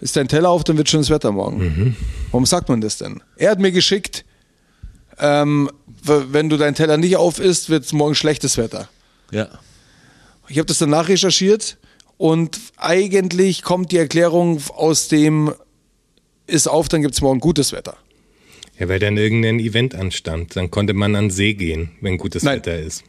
Ist dein Teller auf, dann wird schönes Wetter morgen. Warum sagt man das denn? Er hat mir geschickt, ähm, wenn du deinen Teller nicht auf isst, wird es morgen schlechtes Wetter. Ja. Ich habe das dann nachrecherchiert und eigentlich kommt die Erklärung aus dem ist auf, dann gibt es morgen gutes Wetter. Ja, weil dann irgendein Event anstand. Dann konnte man an See gehen, wenn gutes Nein. Wetter ist.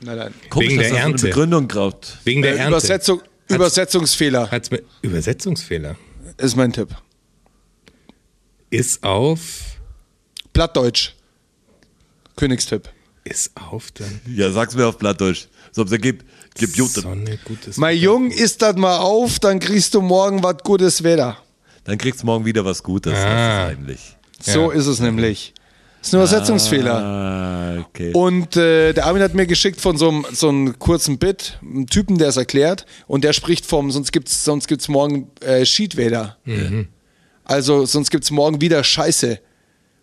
Nein, nein. Komisch, Wegen dass der das so eine Ernte. Begründung graut. Wegen der Äh, Ernte. Übersetzung, Übersetzungsfehler Hat's mit Übersetzungsfehler. Ist mein Tipp. Ist auf, Plattdeutsch. Königstipp. ist auf dann. Ja, sag's mir auf Plattdeutsch. So, da gibt, gibt Jute. Sonne, gutes Mein Wetter. Jung, isst das mal auf, dann kriegst du morgen was gutes Wetter. Dann kriegst du morgen wieder was Gutes. Ah. Das ist eigentlich. So ist es nämlich. Ist ein Übersetzungsfehler. Ah, okay. Und äh, der Armin hat mir geschickt von so einem, so einem kurzen Bit, einen Typen, der es erklärt, und der spricht vom, sonst gibt's, sonst gibt's morgen äh, Schiedwetter. Also sonst gibt's morgen wieder Scheiße.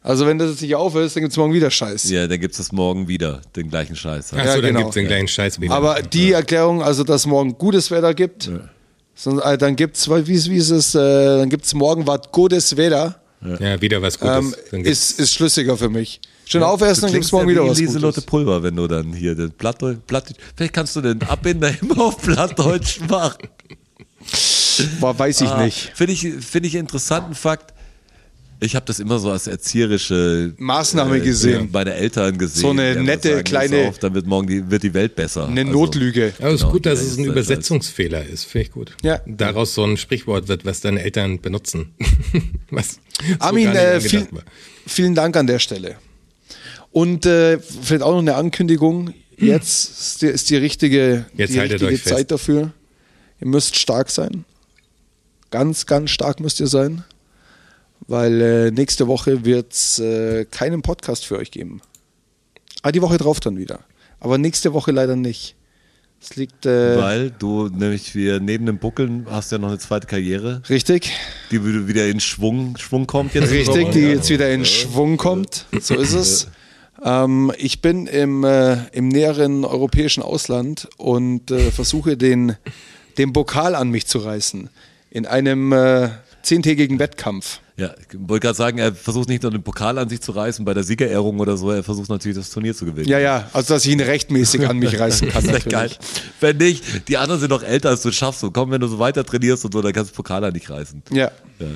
Also wenn das jetzt nicht auf ist, dann gibt's morgen wieder Scheiß. ja, dann gibt's das morgen wieder, den gleichen Scheiß. Ach Ja, so, dann genau. gibt's den kleinen Scheiß wieder. Aber die Erklärung, also dass morgen gutes Wetter gibt, sonst, äh, dann gibt's, wie, wie ist es, äh, dann gibt's morgen was gutes Wetter, ja, wieder was Gutes. ähm, ist, ist schlüssiger für mich. Schön aufessen, dann Du gibt's morgen ja wieder wie was Lieselotte. Pulver, wenn du dann hier den Plattdeutsch, Platt, vielleicht kannst du den Abbinder <laughs> immer auf Plattdeutsch machen. Boah, weiß ich Ah, nicht. Finde ich, finde ich interessanten Fakt. Ich habe das immer so als erzieherische Maßnahme gesehen. Meine Eltern gesehen. So eine nette, gesagt, kleine- Auf, dann wird morgen die, wird die Welt besser. Eine Also, Notlüge. Aber es ist Genau, gut, dass es ein ist- Übersetzungsfehler ist. Finde ich gut. Ja. Daraus so ein Sprichwort wird, was deine Eltern benutzen. <laughs> was so Armin, äh, viel, vielen Dank an der Stelle. Und äh, vielleicht auch noch eine Ankündigung. Jetzt ist die, ist die richtige, Jetzt die richtige. Zeit dafür. Ihr müsst stark sein. Ganz, ganz stark müsst ihr sein. Weil äh, nächste Woche wird es äh, keinen Podcast für euch geben. Ah, die Woche drauf dann wieder. Aber nächste Woche leider nicht. Es liegt äh, Weil du nämlich wir neben dem Buckeln hast ja noch eine zweite Karriere, richtig, die wieder in Schwung, Schwung kommt jetzt. Richtig, die jetzt wieder in Schwung kommt. So ist es. Ähm, ich bin im, äh, im näheren europäischen Ausland und äh, versuche den, den Pokal an mich zu reißen. In einem äh, zehntägigen Wettkampf. Ja, ich wollte gerade sagen, er versucht nicht nur den Pokal an sich zu reißen bei der Siegerehrung oder so, er versucht natürlich das Turnier zu gewinnen. Ja, ja, also dass ich ihn rechtmäßig an mich reißen kann. Das <laughs> ist echt geil. natürlich. Wenn nicht, die anderen sind noch älter, als du schaffst. Und komm, wenn du so weiter trainierst und so, dann kannst du den Pokal an nicht reißen. Ja. Ja.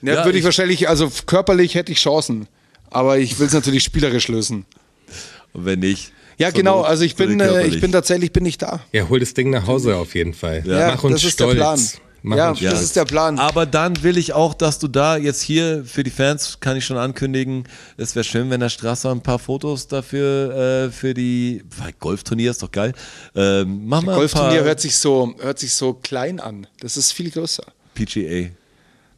Ja, Ja, würde ich, ich- wahrscheinlich, also körperlich hätte ich Chancen. Aber ich will es natürlich spielerisch lösen. Und wenn nicht. Ja, genau. Also ich bin, äh, ich bin tatsächlich bin ich da. Ja, hol das Ding nach Hause auf jeden Fall. Ja, Mach uns das ist stolz. der Plan. Mach ja, das ist der Plan. Aber dann will ich auch, dass du da jetzt hier für die Fans, kann ich schon ankündigen, es wäre schön, wenn der Strasser ein paar Fotos dafür äh, für die weil Golfturnier ist doch geil. Ähm, mach mal ein Golfturnier paar hört sich so hört sich so klein an. Das ist viel größer. PGA.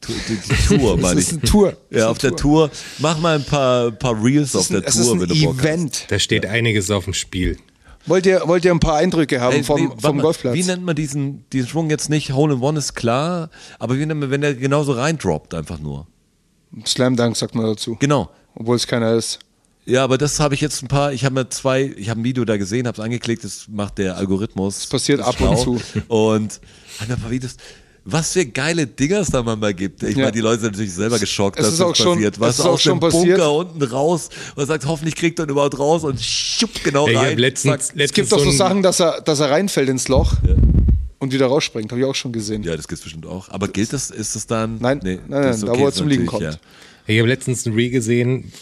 Tu- Die, die Tour, <laughs> Das meine ist ich. eine Tour. Das ist Ja, eine auf der Tour. Mach mal ein paar, paar Reels auf ein, der ist Tour, ein wenn du Bock hast. Event. Da steht einiges auf dem Spiel. Wollt ihr, wollt ihr ein paar Eindrücke haben vom, nee, vom Golfplatz? Wie nennt man diesen, diesen Schwung jetzt nicht? Hole in One ist klar, aber wie nennt man, wenn der genauso reindroppt, einfach nur? Slam Dunk sagt man dazu. Genau. Obwohl es keiner ist. Ja, aber das habe ich jetzt ein paar, ich habe mir zwei, ich habe ein Video da gesehen, habe es angeklickt, das macht der Algorithmus. Das passiert ab und zu. <laughs> Und habe mir ein paar Videos, was für geile Dinger es da manchmal gibt. Ich Ja. meine, die Leute sind natürlich selber geschockt, Es dass ist das auch schon- passiert. es Was ist auch aus schon dem passiert. Bunker unten raus und sagt, hoffentlich kriegt er ihn überhaupt raus und schupp genau Ja, rein. letztens, Zack. Es letztens gibt doch so ein- Sachen, dass er, dass er reinfällt ins Loch und wieder rausspringt. Habe ich auch schon gesehen. Ja, das gibt's bestimmt auch. Aber gilt das, ist das dann? Nein, Nee, nein, das ist nein, da okay, wo er zum Liegen kommt. ja. Ich habe letztens ein Reel gesehen,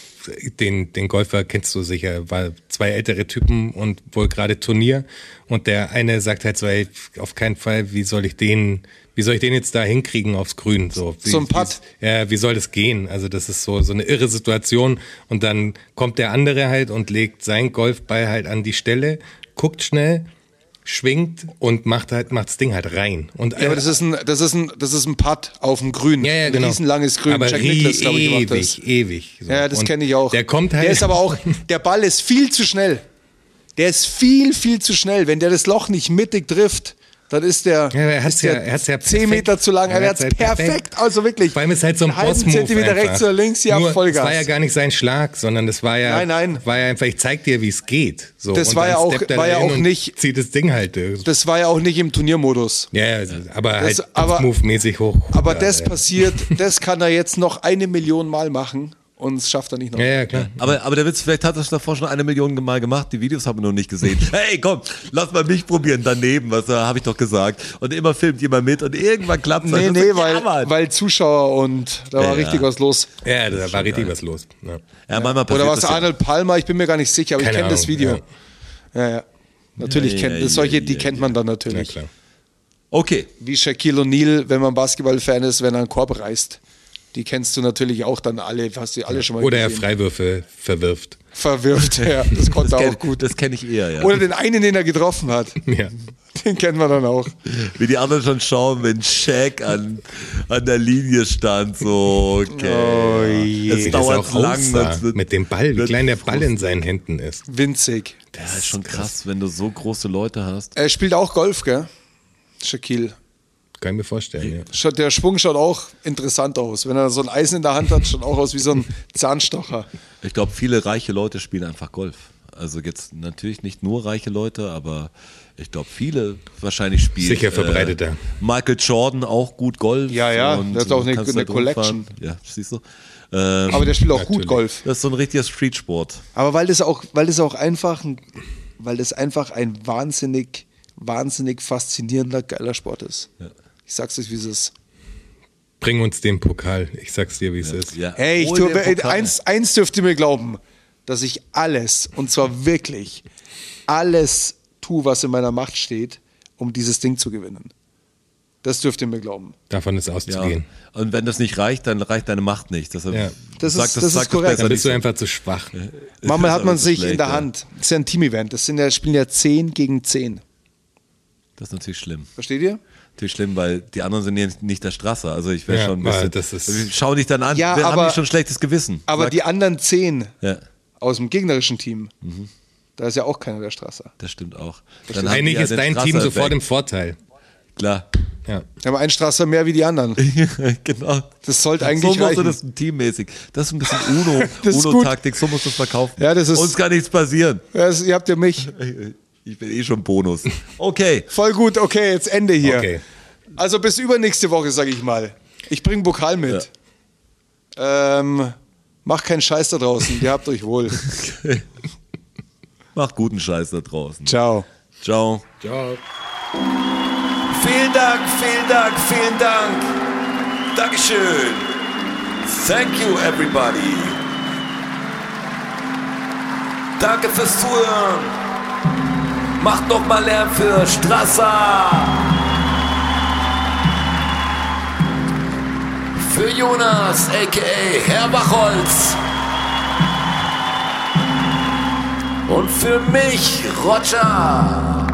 den, den Golfer kennst du sicher, war zwei ältere Typen und wohl gerade Turnier. Und der eine sagt halt so, ey, auf keinen Fall, wie soll ich den, wie soll ich den jetzt da hinkriegen aufs Grün? So, wie, ein Putt. wie- Ja, wie soll das gehen? Also das ist so, so eine irre Situation. Und dann kommt der andere halt und legt sein Golfball halt an die Stelle, guckt schnell, schwingt und macht halt, macht das Ding halt rein. Und Ja, aber das ist ein, das ist ein, das ist ein Putt auf dem Grün. ja, ja, ein genau. riesenlanges Grün. Aber Jack Nicklaus, glaube ich, gemacht das. ewig, ewig. so. Ja, das kenne ich auch. Der kommt halt. Der ist aber auch, <laughs> der Ball ist viel zu schnell. Der ist viel, viel zu schnell. Wenn der das Loch nicht mittig trifft, dann ist der, Ja, er ist der ja- er ja 10 perfekt. Meter zu lang. Er Er hat es halt perfekt. perfekt. Also wirklich. Vor allem ist halt so ein Boss-Move Zentimeter einfach. rechts oder links, ja, Nur, Vollgas. Das war ja gar nicht sein Schlag, sondern das war ja, Nein, nein. war ja einfach, ich zeig dir, wie es geht. So, Das war ja auch- war ja auch nicht- Zieht das Ding halt. äh, das war ja auch nicht im Turniermodus. Ja, aber halt aber- Move-mäßig hoch. Aber das passiert, das kann er jetzt noch eine Million Mal machen und es schafft er nicht noch. Ja, ja, klar. Aber, aber der Witz, vielleicht hat er es davor schon eine Million Mal gemacht. Die Videos haben wir noch nicht gesehen. <laughs> Hey, komm, lass mal mich probieren daneben, was äh, habe ich doch gesagt. Und immer filmt jemand mit und irgendwann klappt es. Nee, nee, weil, weil Zuschauer und da war Ja, richtig ja. was los. Ja, da war richtig was los. Ja. ja, manchmal Oder passiert was das ja. Arnold Palmer, ich bin mir gar nicht sicher, aber Keine ich kenne das Video. Ja, ja. Natürlich Ja, kennt ja, das solche, ja, die ja, kennt man dann Ja, natürlich. klar. Okay, Wie Shaquille O'Neal, wenn man Basketball-Fan ist, wenn er einen Korb reißt. Die kennst du natürlich auch dann alle, hast du alle schon mal Oder er gesehen. Freiwürfe verwirft. Verwirft, ja. <laughs> Das konnte das er kenn- auch gut. Das kenne ich eher, ja. Oder den einen, den er getroffen hat. Ja. Den kennt man dann auch. Wie die anderen schon schauen, wenn Shaq an, an der Linie stand, so, okay. Oh je. Es das dauert auch lang. das wird- mit dem Ball, wie klein der Ball in seinen Händen ist. Winzig. Ja, ist schon krass, wenn du so große Leute hast. Er spielt auch Golf, gell? Shaquille. Kann ich mir vorstellen, ja. Der Schwung schaut auch interessant aus. Wenn er so ein Eisen in der Hand hat, schaut auch aus wie so ein <laughs> Zahnstocher. Ich glaube, viele reiche Leute spielen einfach Golf. Also jetzt natürlich nicht nur reiche Leute, aber ich glaube, viele wahrscheinlich spielen. Sicher verbreiteter. Äh, Michael Jordan auch gut Golf. Ja, ja, und der hat auch eine- eine. Collection. Ja, siehst du. Ähm, Aber der spielt auch gut Natürlich. Golf. das ist so ein richtiger Streetsport. Aber weil das auch, weil das auch einfach, ein, weil das einfach ein wahnsinnig, wahnsinnig faszinierender, geiler Sport ist. Ich sag's euch, wie es ist. Bring uns den Pokal. Ich sag's dir, wie es ist. Ja. Hey, ich tue, eins, eins dürft ihr mir glauben, dass ich alles, und zwar wirklich alles tue, was in meiner Macht steht, um dieses Ding zu gewinnen. Das dürft ihr mir glauben. Davon ist Ja. auszugehen. Und wenn das nicht reicht, dann reicht deine Macht nicht. Deshalb Ja. Das sag ist- das ist sag korrekt. besser Dann nicht bist du einfach zu schwach. <laughs> Manchmal ist hat man sich schlecht, in der ja. Hand. Das ist ja ein Team-Event. Das sind ja, spielen ja 10 gegen 10. Das ist natürlich schlimm. Versteht ihr? Natürlich schlimm, weil die anderen sind ja nicht der Strasser. Also ich wäre Ja, schon ein bisschen. das ist- Also schau dich dann an. Ja, wir haben aber- die schon schlechtes Gewissen. Aber Sag- die anderen 10 Ja, aus dem gegnerischen Team, Mhm. da ist ja auch keiner der Strasser. das stimmt auch. Dann haben die Eigentlich ja ist dein Team Strasser sofort weg. im Vorteil. Klar. Ja. Wir haben einen Strasser mehr wie die anderen. <laughs> genau. Das sollte so eigentlich musst du reichen. das teammäßig. Das ist ein bisschen <laughs> Uno, Das Uno-Taktik, so musst du es verkaufen. Ja, das ist- Uns kann nichts passieren. Das, ihr habt ja mich. <laughs> Ich bin eh schon Bonus. <laughs> Okay. Voll gut, okay, jetzt Ende hier. Okay. Also bis übernächste Woche, sag ich mal. Ich bring Pokal mit. Ähm, macht keinen Scheiß da draußen. Ihr habt euch wohl. <laughs> Macht guten Scheiß da draußen. Ciao. Ciao. Ciao. Vielen Dank, vielen Dank, vielen Dank. Dankeschön. Thank you, everybody. Danke fürs Zuhören. Macht noch mal Lärm für Strasser. Für Jonas, a.k.a. Herr Bachholz. Und für mich, Roger.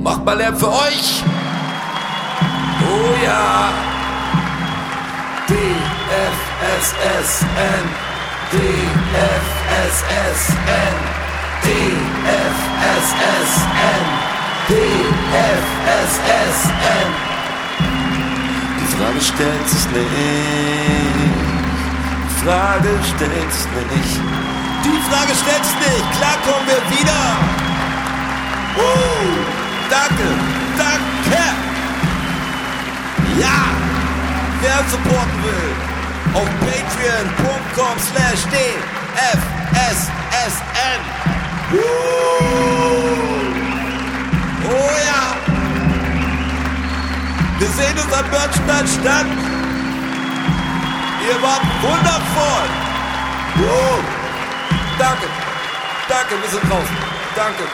Macht mal Lärm für euch. Oh ja. DFSSN. DFSSN. DFSSN. DFSSN. Die Frage stellt sich nicht. Die Frage stellt sich nicht. Die Frage stellt sich nicht. Klar kommen wir wieder. Uh, danke, danke. Ja, wer supporten will, auf patreon.com slash dfssn. Oh ja. Wir sehen uns am Börnstein statt. Ihr wart wundervoll. Uh. Danke. Danke, wir sind draußen. Danke.